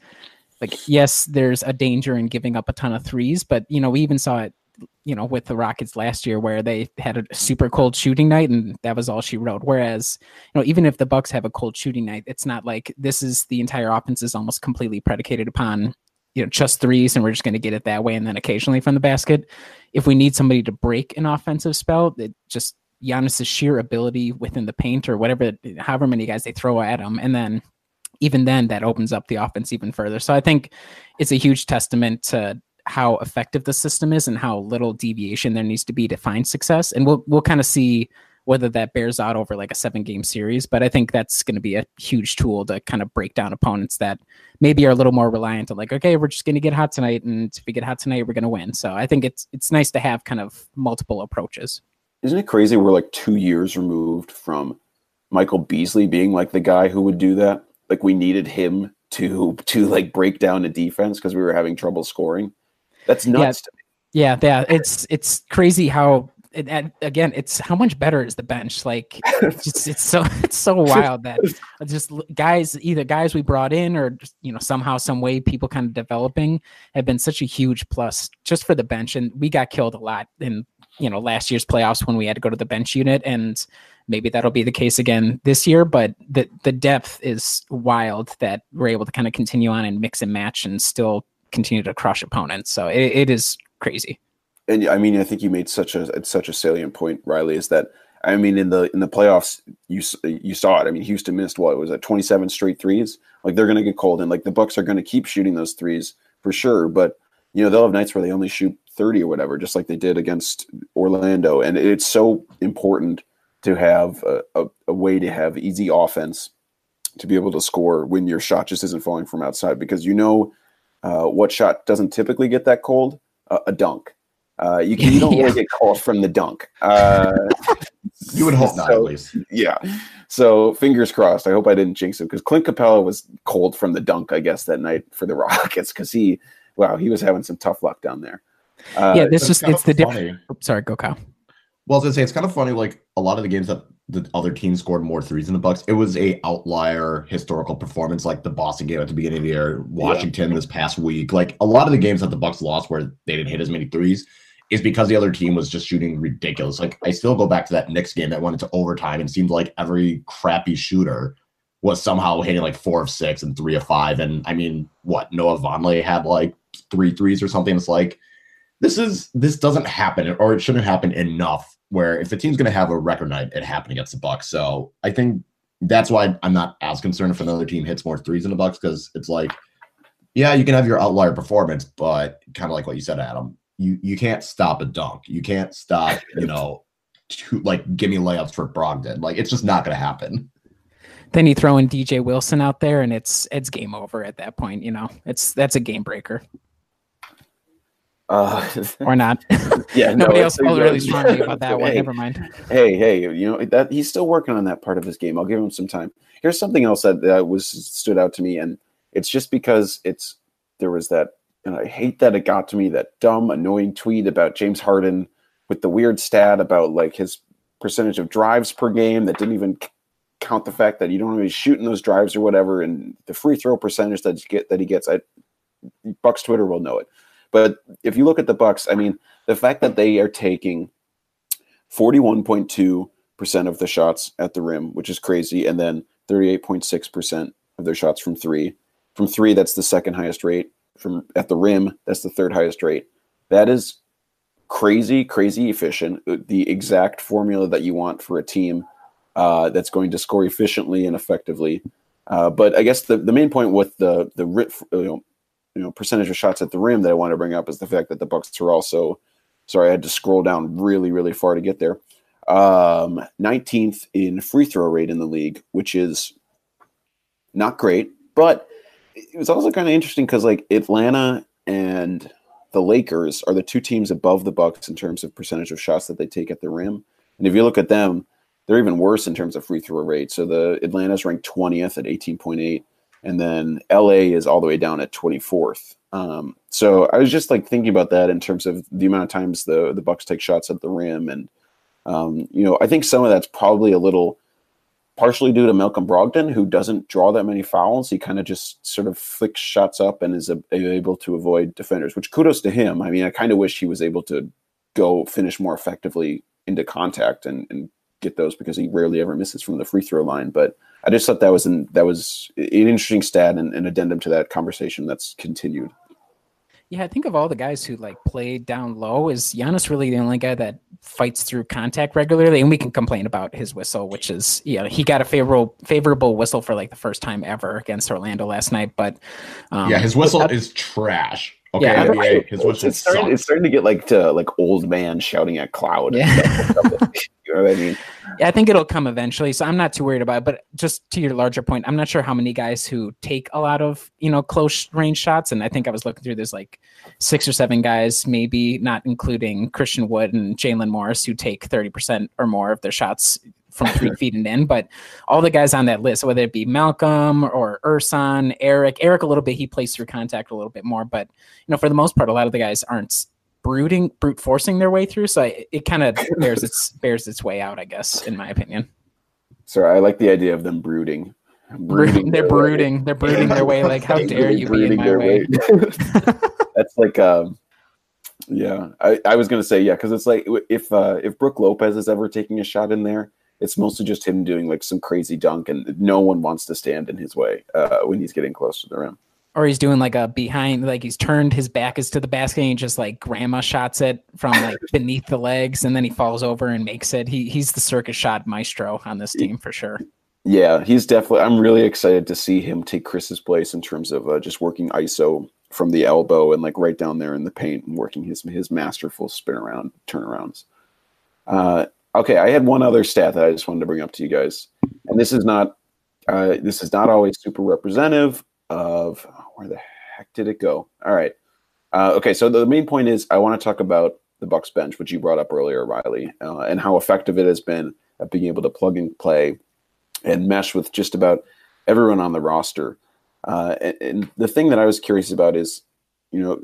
like yes, there's a danger in giving up a ton of threes, but you know, we even saw it, you know, with the Rockets last year where they had a super cold shooting night and that was all she wrote. Whereas, you know, even if the Bucks have a cold shooting night, it's not like this is the entire offense is almost completely predicated upon you know just threes and we're just going to get it that way and then occasionally from the basket if we need somebody to break an offensive spell it just Giannis's sheer ability within the paint or whatever, however many guys they throw at him, and then even then that opens up the offense even further. So I think it's a huge testament to how effective the system is and how little deviation there needs to be to find success. And we'll we'll kind of see whether that bears out over like a seven game series. But I think that's going to be a huge tool to kind of break down opponents that maybe are a little more reliant on like, okay, we're just going to get hot tonight, and if we get hot tonight, we're going to win. So I think it's it's nice to have kind of multiple approaches. Isn't it crazy we're like two years removed from Michael Beasley being like the guy who would do that like we needed him to to like break down a defense because we were having trouble scoring that's nuts to me. Yeah, yeah, it's it's crazy how it, and again, it's how much better is the bench. Like it's, just, it's so it's so wild that just guys, either guys we brought in or just, you know somehow some way people kind of developing have been such a huge plus just for the bench. And we got killed a lot in you know last year's playoffs when we had to go to the bench unit, and maybe that'll be the case again this year. But the the depth is wild that we're able to kind of continue on and mix and match and still continue to crush opponents. So it, it is crazy. and I mean, I think you made such a it's such a salient point, Riley, is that I mean, in the in the playoffs, you you saw it. I mean, Houston missed what was it, twenty seven straight threes. Like they're going to get cold, and like the Bucks are going to keep shooting those threes for sure. But you know, they'll have nights where they only shoot thirty or whatever, just like they did against Orlando. And it's so important to have a, a, a way to have easy offense to be able to score when your shot just isn't falling from outside because you know uh, what shot doesn't typically get that cold? Uh, a dunk. Uh, you can you don't Yeah. really get cold from the dunk. Uh, You would hope not, at least. yeah. So fingers crossed. I hope I didn't jinx it because Clint Capela was cold from the dunk, I guess, that night for the Rockets because he, wow, he was having some tough luck down there. Uh, yeah, this It's just it's the difference. Sorry, go Kyle. Well, as I was gonna say it's kind of funny. Like a lot of the games that the other team scored more threes than the Bucks, it was a outlier historical performance, like the Boston game at the beginning of the year, Washington this past week. Like a lot of the games that the Bucks lost where they didn't hit as many threes is because the other team was just shooting ridiculous. Like I still go back to that Knicks game that went into overtime and seemed like every crappy shooter was somehow hitting like four of six and three of five. And I mean, what Noah Vonleh had like three threes or something. It's like this is this doesn't happen or it shouldn't happen enough where if the team's going to have a record night it happened against the bucks. So i think that's why i'm not as concerned if another team hits more threes than the bucks because it's like yeah you can have your outlier performance but kind of like what you said adam you you can't stop a dunk. You can't stop you know to, like give me layups for brogdon. Like it's just not going to happen. Then you throw in DJ Wilson out there, and it's it's game over at that point. You know, it's that's a game breaker uh, or not. yeah, Nobody it's- else felt really strongly about that one. Hey, Never mind. hey, hey, you know that he's still working on that part of his game. I'll give him some time. Here's something else that that was stood out to me, and it's just because it's there was that, and I hate that it got to me that dumb, annoying tweet about James Harden with the weird stat about like his percentage of drives per game that didn't even count the fact that you don't really shooting those drives or whatever, and the free throw percentage that get that he gets. I Bucks Twitter will know it, but if you look at the Bucks, I mean the fact that they are taking 41.2% of the shots at the rim, which is crazy, and then 38.6% of their shots from three. From three, that's the second highest rate. From at the rim, that's the third highest rate. That is crazy, crazy efficient. uh, The exact formula that you want for a team uh, that's going to score efficiently and effectively. Uh, but I guess the, the main point with the the you know, you know percentage of shots at the rim that I want to bring up is the fact that the Bucks are also sorry I had to scroll down really really far to get there. Um, 19th in free throw rate in the league, which is not great, but it was also kind of interesting because like Atlanta and the Lakers are the two teams above the Bucks in terms of percentage of shots that they take at the rim. And if you look at them, they're even worse in terms of free throw rate. So the Atlanta's ranked 20th at 18.8, and then LA is all the way down at 24th. Um, so I was just like thinking about that in terms of the amount of times the the Bucks take shots at the rim, and um, you know I think some of that's probably a little partially due to Malcolm Brogdon, who doesn't draw that many fouls. He kind of just sort of flicks shots up and is a, able to avoid defenders, which kudos to him. I mean, I kind of wish he was able to go finish more effectively into contact and, and get those because he rarely ever misses from the free throw line. But I just thought that was an, that was an interesting stat and an addendum to that conversation that's continued. Yeah, I think of all the guys who like play down low, is Giannis really the only guy that fights through contact regularly? And we can complain about his whistle, which is yeah, he got a favorable favorable whistle for like the first time ever against Orlando last night. But um, yeah his whistle is trash okay Yeah, NBA, his It's, whistle it's starting, it's starting to get like to like old man shouting at cloud. Yeah. stuff. you know what I mean? Yeah, I think it'll come eventually. So I'm not too worried about it. But just to your larger point, I'm not sure how many guys who take a lot of, you know, close range shots. And I think I was looking through there's like six or seven guys, maybe not including Christian Wood and Jaylen Morris, who take 30% or more of their shots from three feet and in. But all the guys on that list, whether it be Malcolm or Ersan, Eric, Eric a little bit, he plays through contact a little bit more. But, you know, for the most part, a lot of the guys aren't brooding brute forcing their way through so I, it kind of bears its bears its way out i guess in my opinion Sorry, I like the idea of them brooding. Brooding, they're their way. brooding they're brooding their way like how dare you be in my their way That's like, um, yeah. I, I was gonna say yeah, because it's like if uh, if Brook Lopez is ever taking a shot in there, it's mostly just him doing like some crazy dunk, and no one wants to stand in his way uh, when he's getting close to the rim. Or he's doing like a behind, like he's turned his back is to the basket and he just like grandma shots it from like beneath the legs and then he falls over and makes it. He he's the circus shot maestro on this team for sure. Yeah, he's definitely. I'm really excited to see him take Khris's place in terms of uh, just working ISO from the elbow and like right down there in the paint and working his his masterful spin around turnarounds. Uh, okay, I had one other stat that I just wanted to bring up to you guys, and this is not uh, this is not always super representative of where the heck did it go? All right. Uh, okay, so the main point is I want to talk about the Bucks bench, which you brought up earlier, Riley, uh, and how effective it has been at being able to plug and play and mesh with just about everyone on the roster. Uh, and, and, the thing that I was curious about is, you know,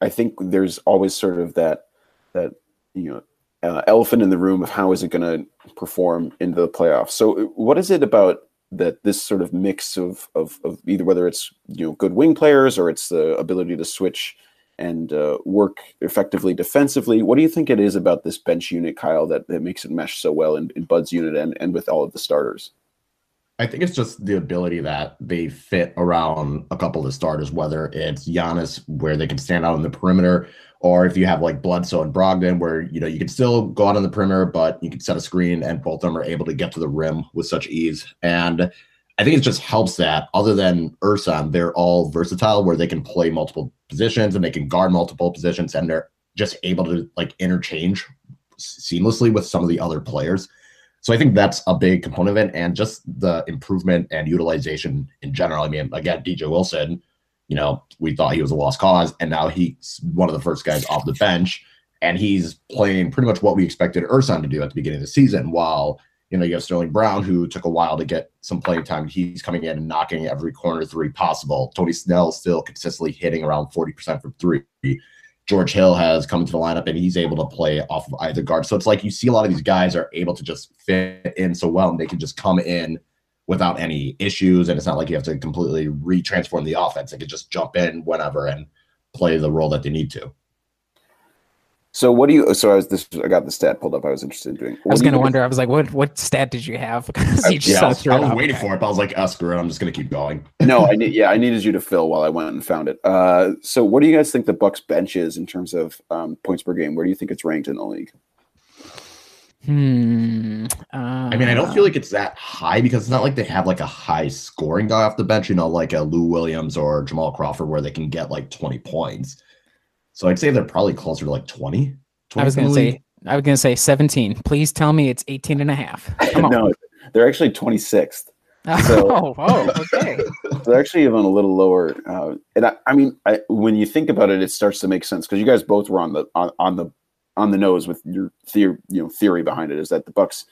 I think there's always sort of that that you know uh, elephant in the room of how is it going to perform into the playoffs. So, what is it about that this sort of mix of, of, of either whether it's you know good wing players or it's the ability to switch and uh, work effectively defensively. What do you think it is about this bench unit, Kyle, that, that makes it mesh so well in, in Bud's unit and, and with all of the starters? I think it's just the ability that they fit around a couple of starters, whether it's Giannis, where they can stand out on the perimeter, or if you have like Bledsoe and Brogdon, where you know you can still go out on the perimeter, but you can set a screen, and both of them are able to get to the rim with such ease. And I think it just helps that other than Ersan, they're all versatile where they can play multiple positions and they can guard multiple positions, and they're just able to like interchange seamlessly with some of the other players. So I think that's a big component of it, and just the improvement and utilization in general. I mean, again, DJ Wilson you know, we thought he was a lost cause, and now he's one of the first guys off the bench, and he's playing pretty much what we expected Ersan to do at the beginning of the season. While you know you have Sterling Brown, who took a while to get some playing time, he's coming in and knocking every corner three possible. Tony Snell still consistently hitting around forty percent from three. George Hill has come into the lineup and he's able to play off of either guard. So it's like you see a lot of these guys are able to just fit in so well and they can just come in without any issues. And it's not like you have to completely retransform the offense. They can just jump in whenever and play the role that they need to. So what do you? So I was this. I got the stat pulled up. I was interested in doing. I was going to wonder. I was like, what what stat did you have? Because you just yeah, I was, I was waiting for it, but I was like, uh, screw it. I'm just going to keep going. no, I need. Yeah, I needed you to fill while I went and found it. Uh, so what do you guys think the Bucks bench is in terms of um, points per game? Where do you think it's ranked in the league? Hmm. Uh, I mean, I don't feel like it's that high because it's not like they have like a high scoring guy off the bench, you know, like a Lou Williams or Jamal Crawford, where they can get like 20 points. So I'd say they're probably closer to like 20. 20 I was going to say, I was going to say 17. Please tell me it's 18 and a half. no, they're actually 26th. So, oh, oh, okay. they're actually even a little lower. Uh, and I, I mean, I, when you think about it, it starts to make sense because you guys both were on the on, on the on the nose with your theory, you know, theory behind it is that the Bucks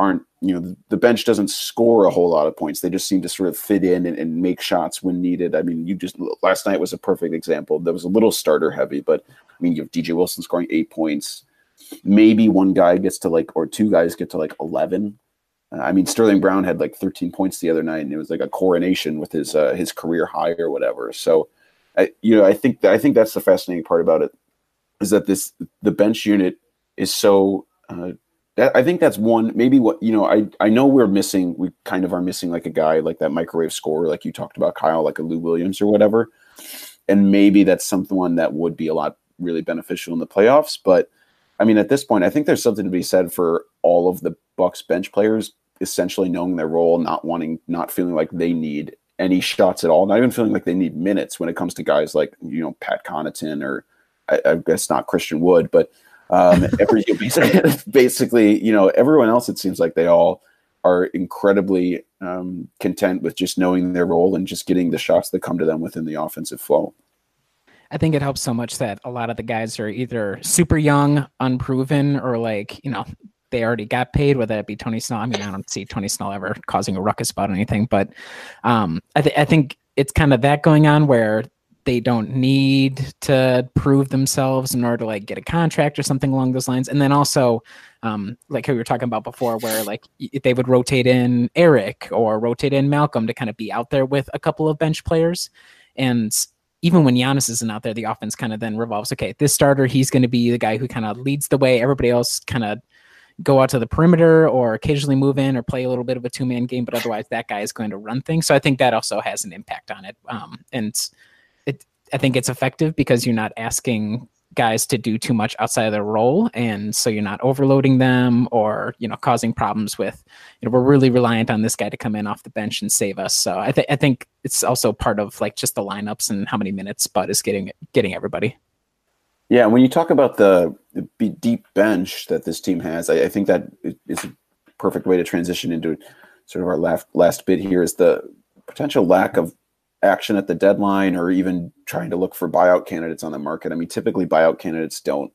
aren't, you know, the bench doesn't score a whole lot of points. They just seem to sort of fit in and, and make shots when needed. I mean, you just last night was a perfect example. That was a little starter heavy, but I mean, you have DJ Wilson scoring eight points. Maybe one guy gets to like, or two guys get to like eleven. Uh, I mean, Sterling Brown had like 13 points the other night, and it was like a coronation with his uh, his career high or whatever. So, I, you know, I think I think that's the fascinating part about it is that this the bench unit is so uh, that I think that's one maybe what you know I I know we're missing we kind of are missing like a guy like that microwave scorer like you talked about Kyle like a Lou Williams or whatever. And maybe that's someone that would be a lot really beneficial in the playoffs. But I mean at this point I think there's something to be said for all of the Bucks bench players essentially knowing their role not wanting not feeling like they need any shots at all not even feeling like they need minutes when it comes to guys like you know Pat Connaughton or I, I guess not Christian Wood, but um, every basically, you know, everyone else. It seems like they all are incredibly um, content with just knowing their role and just getting the shots that come to them within the offensive flow. I think it helps so much that a lot of the guys are either super young, unproven, or like you know they already got paid, whether it be Tony Snell. I mean, I don't see Tony Snell ever causing a ruckus about anything, but um, I, th- I think it's kind of that going on where they don't need to prove themselves in order to like get a contract or something along those lines. And then also, um, like we were talking about before, where like they would rotate in Eric or rotate in Malcolm to kind of be out there with a couple of bench players. And even when Giannis isn't out there, the offense kind of then revolves. Okay, this starter, he's going to be the guy who kind of leads the way. Everybody else kind of go out to the perimeter or occasionally move in or play a little bit of a two man game, but otherwise that guy is going to run things. So I think that also has an impact on it. Um, and I think it's effective because you're not asking guys to do too much outside of their role and so you're not overloading them or you know causing problems with you know we're really reliant on this guy to come in off the bench and save us. So i think i think it's also part of like just the lineups and how many minutes bud is getting getting everybody. Yeah when you talk about the, the deep bench that this team has I, I think that is a perfect way to transition into sort of our last last bit here is the potential lack of action at the deadline or even trying to look for buyout candidates on the market. I mean, typically buyout candidates don't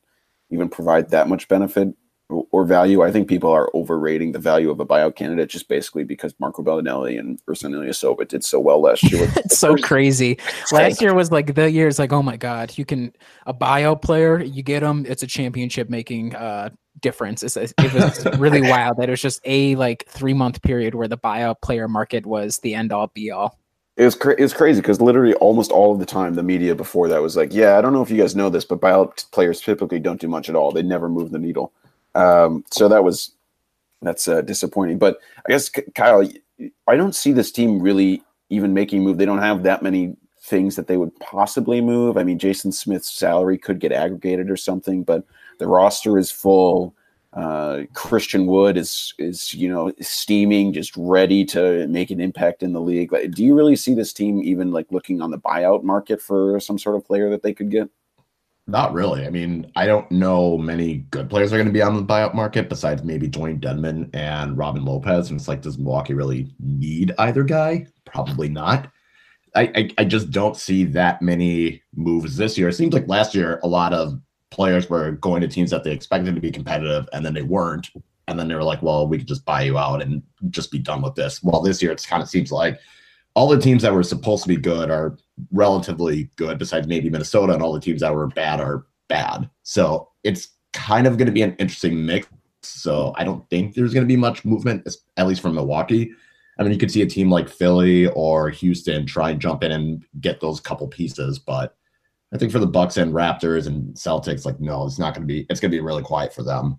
even provide that much benefit or value. I think people are overrating the value of a buyout candidate just basically because Marco Belinelli and Ersan Ilyasova did so well last year. it's so crazy. Last year was like the year is like, oh my God, you can a buyout player, you get them, it's a championship making uh difference. It's, it was really wild that it was just a like three month period where the buyout player market was the end all be all. It was cra- it was crazy because literally almost all of the time the media before that was like, yeah, I don't know if you guys know this, but buyout players typically don't do much at all. They never move the needle. Um, so that was that's uh, disappointing. But I guess Kyle, I don't see this team really even making move. They don't have that many things that they would possibly move. I mean, Jason Smith's salary could get aggregated or something, but the roster is full. Uh, Christian Wood is is you know steaming, just ready to make an impact in the league. Like, do you really see this team even like looking on the buyout market for some sort of player that they could get? Not really. I mean, I don't know many good players are going to be on the buyout market besides maybe Dewayne Dedmon and Robin Lopez. And it's like, does Milwaukee really need either guy? Probably not. I, I, I just don't see that many moves this year. It seems like last year a lot of players were going to teams that they expected to be competitive and then they weren't. And then they were like, well, we could just buy you out and just be done with this. Well, this year it kind of seems like all the teams that were supposed to be good are relatively good, besides maybe Minnesota, and all the teams that were bad are bad. So it's kind of going to be an interesting mix. So I don't think there's going to be much movement, at least from Milwaukee. I mean, you could see a team like Philly or Houston try and jump in and get those couple pieces, but I think for the Bucks and Raptors and Celtics, like no, it's not going to be. It's going to be really quiet for them.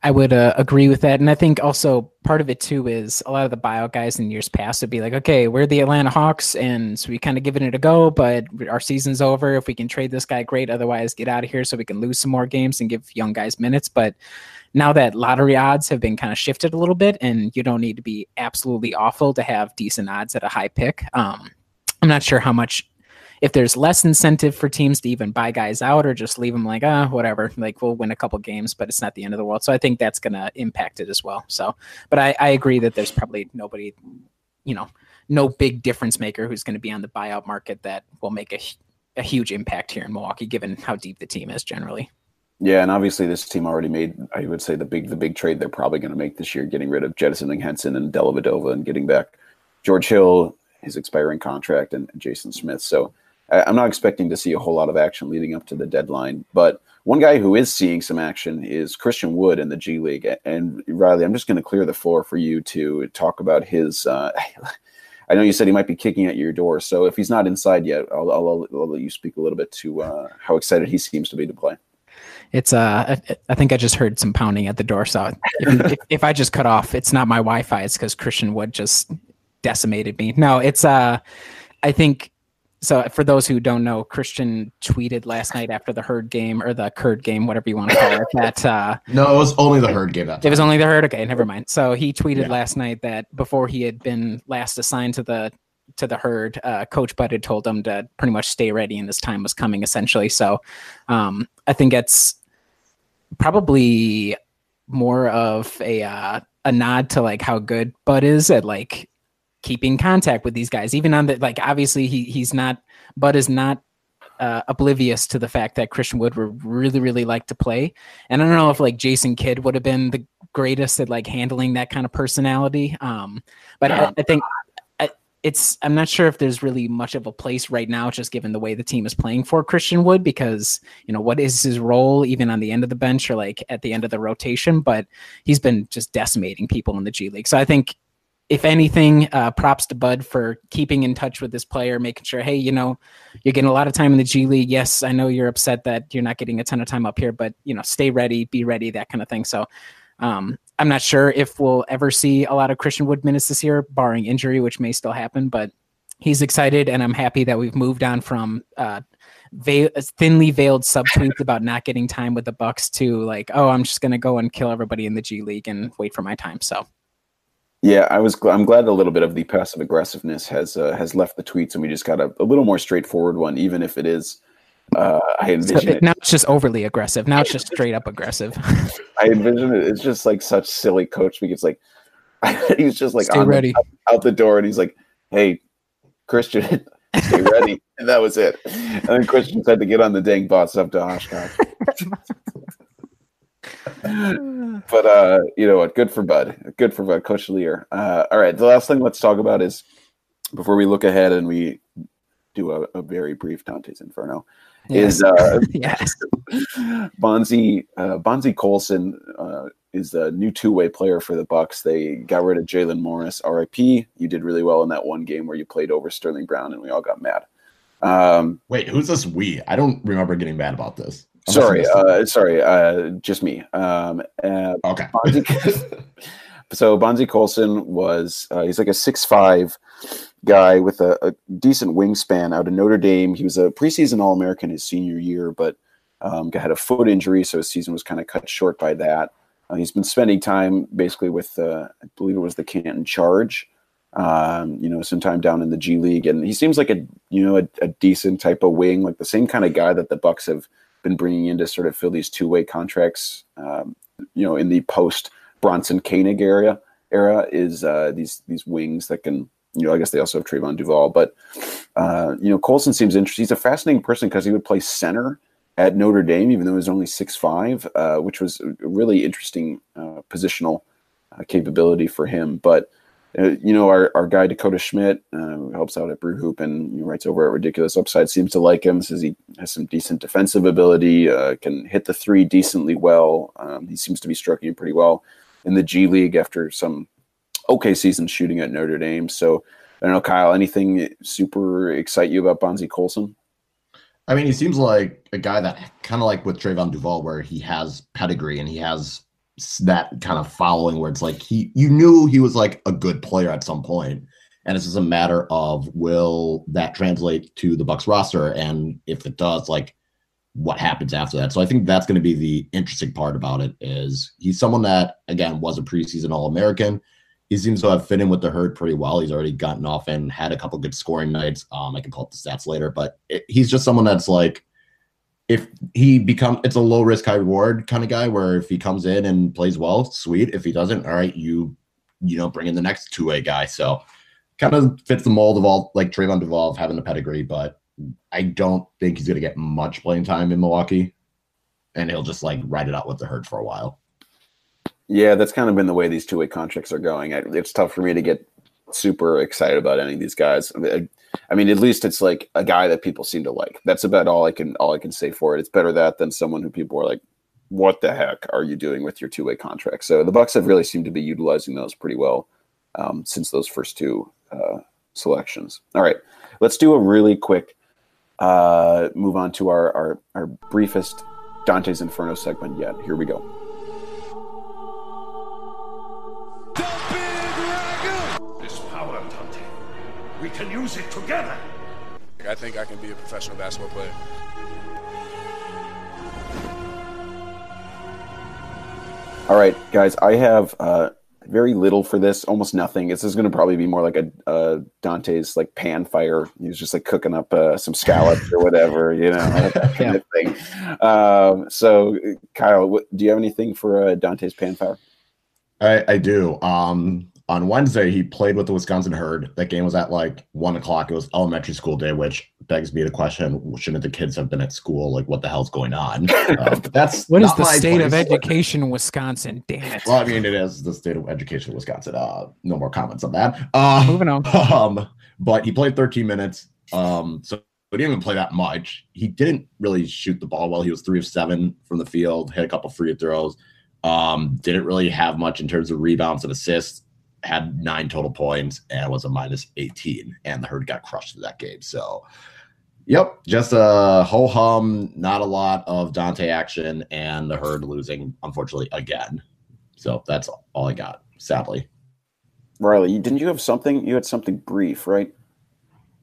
I would uh, agree with that, and I think also part of it too is a lot of the buyout guys in years past would be like, okay, we're the Atlanta Hawks, and so we kind of giving it a go, but our season's over. If we can trade this guy, great. Otherwise, get out of here so we can lose some more games and give young guys minutes. But now that lottery odds have been kind of shifted a little bit, and you don't need to be absolutely awful to have decent odds at a high pick. Um, I'm not sure how much if there's less incentive for teams to even buy guys out or just leave them like ah whatever like we'll win a couple games but it's not the end of the world. So i think that's going to impact it as well. So but I, I agree that there's probably nobody you know no big difference maker who's going to be on the buyout market that will make a, a huge impact here in milwaukee given how deep the team is generally. Yeah, and obviously this team already made, I would say, the big the big trade they're probably going to make this year, getting rid of jettisoning Henson and Dellavedova and getting back George Hill, his expiring contract, and Jason Smith. So I'm not expecting to see a whole lot of action leading up to the deadline. But one guy who is seeing some action is Christian Wood in the G League. And Riley, I'm just going to clear the floor for you to talk about his. Uh, I know you said he might be kicking at your door, so if he's not inside yet, I'll, I'll, I'll let you speak a little bit to uh, how excited he seems to be to play. It's uh, I think I just heard some pounding at the door. So if, if, if I just cut off, it's not my Wi-Fi. It's because Christian Wood just decimated me. No, it's uh, I think so for those who don't know, Christian tweeted last night after the herd game or the Curd game, whatever you want to call it. That uh, no, it was only the herd game. That time. it was only the herd. Okay, never mind. So he tweeted yeah. last night that before he had been last assigned to the to the herd, uh, Coach Bud had told him to pretty much stay ready, and this time was coming essentially. So um, I think it's probably more of a uh, a nod to like how good Bud is at like keeping contact with these guys, even on the like. Obviously, he he's not, Bud is not uh, oblivious to the fact that Christian Wood would really really like to play. And I don't know if like Jason Kidd would have been the greatest at like handling that kind of personality. Um, but I, I think it's I'm not sure if there's really much of a place right now, just given the way the team is playing for Christian Wood, because you know what is his role even on the end of the bench or like at the end of the rotation, but he's been just decimating people in the G League. So I think if anything, uh, props to Bud for keeping in touch with this player, making sure, hey, you know, you're getting a lot of time in the G League. Yes, I know you're upset that you're not getting a ton of time up here, but you know, stay ready, be ready, that kind of thing. So um, I'm not sure if we'll ever see a lot of Christian Wood minutes this year, barring injury, which may still happen. But he's excited, and I'm happy that we've moved on from uh, veil- thinly veiled subtweets about not getting time with the Bucks to like, oh, I'm just gonna go and kill everybody in the G League and wait for my time. So. Yeah, I was. Gl- I'm glad a little bit of the passive aggressiveness has uh, has left the tweets, and we just got a, a little more straightforward one, even if it is. Uh, I envision So it. now it's just overly aggressive. Now it's just straight up aggressive. I envision it. It's just like such silly coach speak. It's like he's just like Stay on the- out the door, and he's like, "Hey, Christian, stay ready," and that was it. And then Christian had to get on the dang bus up to Oshkosh. But uh, you know what? Good for Bud. Good for Bud. Coach Lear. Uh, all right. The last thing let's talk about is before we look ahead and we do a, a very brief Dante's Inferno is uh, yes. Bonzie uh, Bonzie Colson uh, is the new two way player for the Bucks. They got rid of Jaylen Morris. RIP. You did really well in that one game where you played over Sterling Brown, and we all got mad. Um, Wait, who's this we? I don't remember getting mad about this. Sorry, have missed it. uh, sorry, uh, just me. Um, uh, okay. Bonzie, so Bonzie Colson was uh, he's like a six five guy with a, a decent wingspan out of Notre Dame. He was a preseason All American his senior year, but um, had a foot injury, so his season was kind of cut short by that. Uh, he's been spending time basically with uh, I believe it was the Canton Charge. Um, you know, some time down in the G League, and he seems like a you know a, a decent type of wing, like the same kind of guy that the Bucks have been bringing in to sort of fill these two way contracts. Um, you know, in the post Bronson Koenig area era is uh, these these wings that can you know I guess they also have Trevon Duval, but uh, you know Colson seems interesting. He's a fascinating person because he would play center at Notre Dame, even though he was only six five, uh, which was a really interesting uh, positional uh, capability for him. But uh, you know, our, our guy Dakota Schmidt, uh, who helps out at Brew Hoop and writes over at Ridiculous Upside, seems to like him. Says he has some decent defensive ability, uh, can hit the three decently well. Um, he seems to be striking pretty well in the G League after some okay season shooting at Notre Dame. So I don't know, Kyle. Anything super excite you about Bonzie Colson? I mean, he seems like a guy that kind of like with Trevon Duval, where he has pedigree and he has that kind of following where it's like he you knew he was like a good player at some point and it's just a matter of will that translate to the bucks roster? And if it does like what happens after that? So i think that's going to be the interesting part about it is he's someone that again was a preseason all-american. He seems to have fit in with the herd pretty well. He's already gotten off and had a couple good scoring nights. Um i can pull up the stats later but it, he's just someone that's like if he become it's a low risk high reward kind of guy where if he comes in and plays well sweet if he doesn't all right you you know bring in the next two-way guy so kind of fits the mold of all like Trevon Duval of having the pedigree but I don't think he's going to get much playing time in Milwaukee and he'll just like ride it out with the herd for a while Yeah, that's kind of been the way these two way contracts are going. It's tough for me to get super excited about any of these guys. I mean, at least it's like a guy that people seem to like. That's about all I can all I can say for it. It's better that than someone who people are like, "What the heck are you doing with your two way contract?" So the Bucks have really seemed to be utilizing those pretty well um, since those first two uh, selections. All right, let's do a really quick uh, move on to our, our our briefest Dante's Inferno segment yet. Here we go. We can use it together. I think I can be a professional basketball player. All right, guys, I have uh, very little for this, almost nothing. This is going to probably be more like a uh, Dante's like pan fire. He was just like cooking up uh, some scallops or whatever, you know, that kind of thing. Um, so, Kyle, what, do you have anything for uh, Dante's pan fire? I, I do. Um, on Wednesday, he played with the Wisconsin Herd. That game was at like one o'clock. It was elementary school day, which begs me the question: Shouldn't the kids have been at school? Like, what the hell's going on? Um, that's What is the my state of education in Wisconsin? Damn it. Well, I mean, it is the state of education in Wisconsin. Uh, no more comments on that. Uh, Moving on. Um, but he played 13 minutes. Um, so he didn't even play that much. He didn't really shoot the ball well. He was three of seven from the field, hit a couple free throws. Um, didn't really have much in terms of rebounds and assists. Had nine total points and was a minus 18, and the herd got crushed in that game. So, yep, just a ho hum, not a lot of Dante action, and the herd losing, unfortunately, again. So that's all I got, sadly. Riley, didn't you have something? You had something brief, right?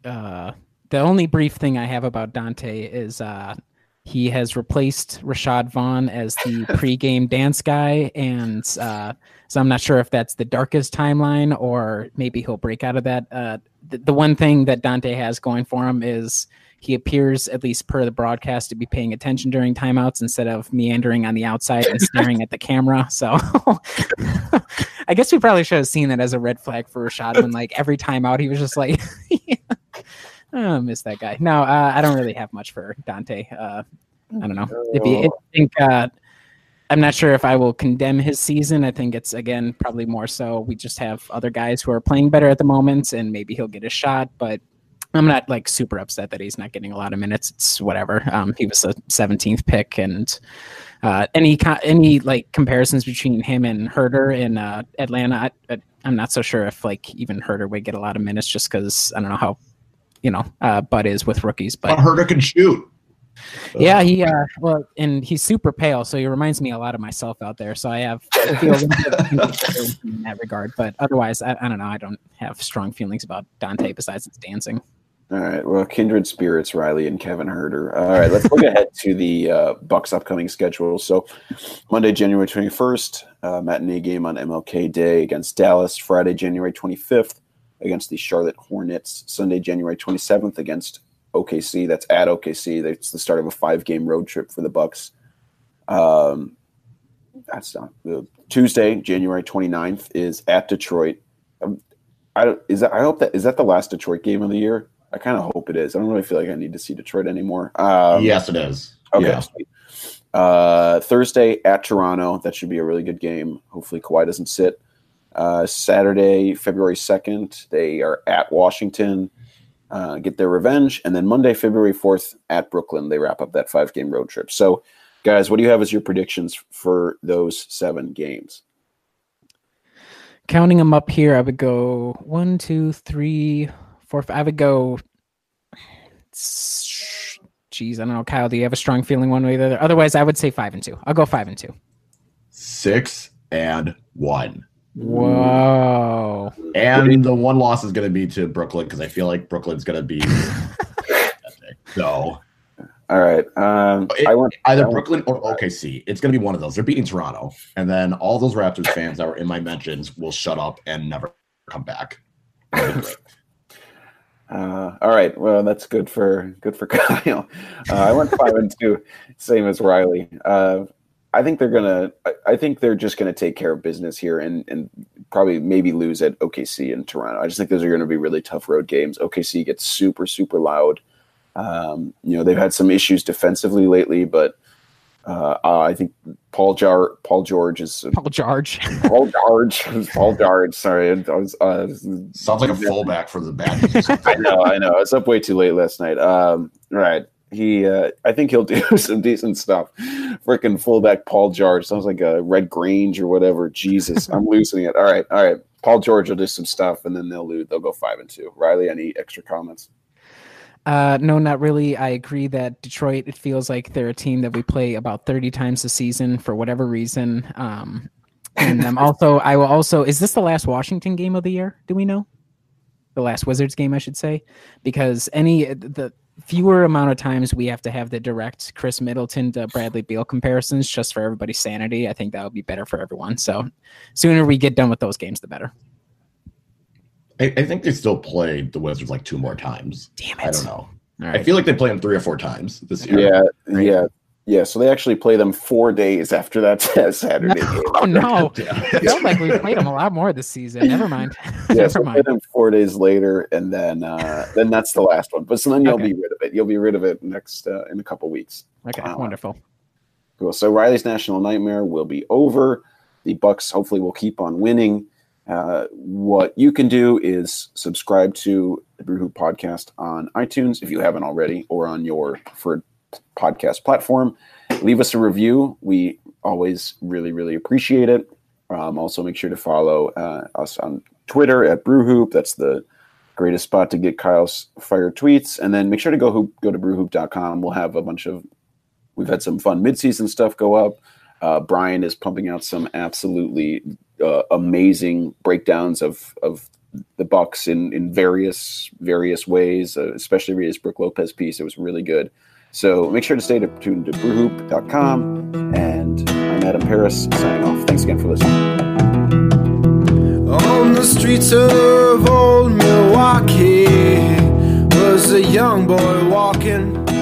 uh, the only brief thing I have about Donte is uh, he has replaced Rashad Vaughn as the pregame dance guy, and uh, so I'm not sure if that's the darkest timeline or maybe he'll break out of that. Uh, the, the one thing that Donte has going for him is he appears, at least per the broadcast, to be paying attention during timeouts instead of meandering on the outside and staring at the camera. So I guess we probably should have seen that as a red flag for Rashad when, like, every timeout he was just like. Oh, I miss that guy. No, uh, I don't really have much for Donte. Uh, I don't know. If you think, uh, I'm not sure if I will condemn his season. I think it's again probably more so we just have other guys who are playing better at the moment, and maybe he'll get a shot. But I'm not like super upset that he's not getting a lot of minutes. It's whatever. Um, he was a 17th pick, and uh, any co- any like comparisons between him and Huerter in uh, Atlanta, I, I'm not so sure if like even Huerter would get a lot of minutes just because I don't know how you know uh, Bud is with rookies, but But Huerter can shoot. Yeah, he uh well and he's super pale, so he reminds me a lot of myself out there. So I have I feel a little bit in that regard. But otherwise, I, I don't know. I don't have strong feelings about Donte besides his dancing. All right. Well, kindred spirits, Riley and Kevin Huerter. All right. Let's look ahead to the uh, Bucks' upcoming schedule. So, Monday, January twenty first, uh, matinee game on MLK Day against Dallas. Friday, January twenty fifth, against the Charlotte Hornets. Sunday, January twenty seventh, against OKC. That's at OKC. That's the start of a five game road trip for the Bucks. Um, that's not uh, Tuesday, January 29th is at Detroit. Um, I is that I hope that is that the last Detroit game of the year. I kind of hope it is. I don't really feel like I need to see Detroit anymore. Um, yes, it is. Okay. Yeah. Uh, Thursday at Toronto. That should be a really good game. Hopefully Kawhi doesn't sit. Uh, Saturday, February 2nd, they are at Washington, uh, get their revenge. And then Monday, February 4th, at Brooklyn, they wrap up that five game road trip. So, guys, what do you have as your predictions for those seven games? Counting them up here, I would go one, two, three, four. Five. I would go. Geez, I don't know, Kyle. Do you have a strong feeling one way or the other? Otherwise, I would say five and two. I'll go five and two. Six and one. Whoa. And the one loss is going to be to Brooklyn because I feel like Brooklyn's going to be. so All right. Um, It- I went either I went- Brooklyn or OKC. It's going to be one of those. They're beating Toronto, and then all those Raptors fans that were in my mentions will shut up and never come back. That'd be great. Uh, all right. Well, that's good for good for Kyle. Uh, I went five and two, same as Riley. Uh, I think they're gonna. I, I think they're just gonna take care of business here and and probably maybe lose at OKC and Toronto. I just think those are going to be really tough road games. OKC gets super super loud. Um, you know they've had some issues defensively lately, but uh, uh, I think Paul Jar Paul George is Paul George. Paul George Paul George. Sorry, I was. Uh, Sounds like a fullback for the bad. I know, I know. I was up way too late last night. Um, right. He, uh, I think he'll do some decent stuff. Freaking fullback Paul George sounds like a Red Grange or whatever. Jesus, I'm losing it. All right, all right. Paul George will do some stuff, and then they'll lose. They'll go five and two. Riley, any extra comments? Uh, no, not really. I agree that Detroit, it feels like they're a team that we play about 30 times a season for whatever reason. Um, and I'm also, I will also, is this the last Washington game of the year? Do we know? The last Wizards game, I should say, because any, the fewer amount of times we have to have the direct Khris Middleton to Bradley Beal comparisons just for everybody's sanity, I think that would be better for everyone. So sooner we get done with those games, the better. I, I think they still played the Wizards like two more times. Damn it. I don't know. All I feel like they played them three or four times this year. Yeah, Right. yeah, yeah. So they actually play them four days after that Saturday game. Oh, no. Yeah. It felt like we played them a lot more this season. Never mind. Yeah, so Never play mind. them four days later, and then uh, then that's the last one. But so then you'll Okay. be rid of it. You'll be rid of it next uh, in a couple weeks. Okay, Wow. wonderful. Cool. So Riley's national nightmare will be over. The Bucks hopefully will keep on winning. Uh, what you can do is subscribe to the Brew Hoop podcast on iTunes if you haven't already, or on your preferred podcast platform. Leave us a review. We always really, really appreciate it. Um, also, make sure to follow uh, us on Twitter at BrewHoop. That's the greatest spot to get Kyle's fire tweets. And then make sure to go hoop, go to brewhoop.com. We'll have a bunch of we've had some fun midseason stuff go up. Uh, Brian is pumping out some absolutely uh, amazing breakdowns of of the Bucks in in various various ways, uh, especially his Brook Lopez piece. It was really good. So make sure to stay tuned to brewhoop.com. And I'm Adam Paris signing off. Thanks again for listening. On the streets of old Milwaukee was a young boy walking.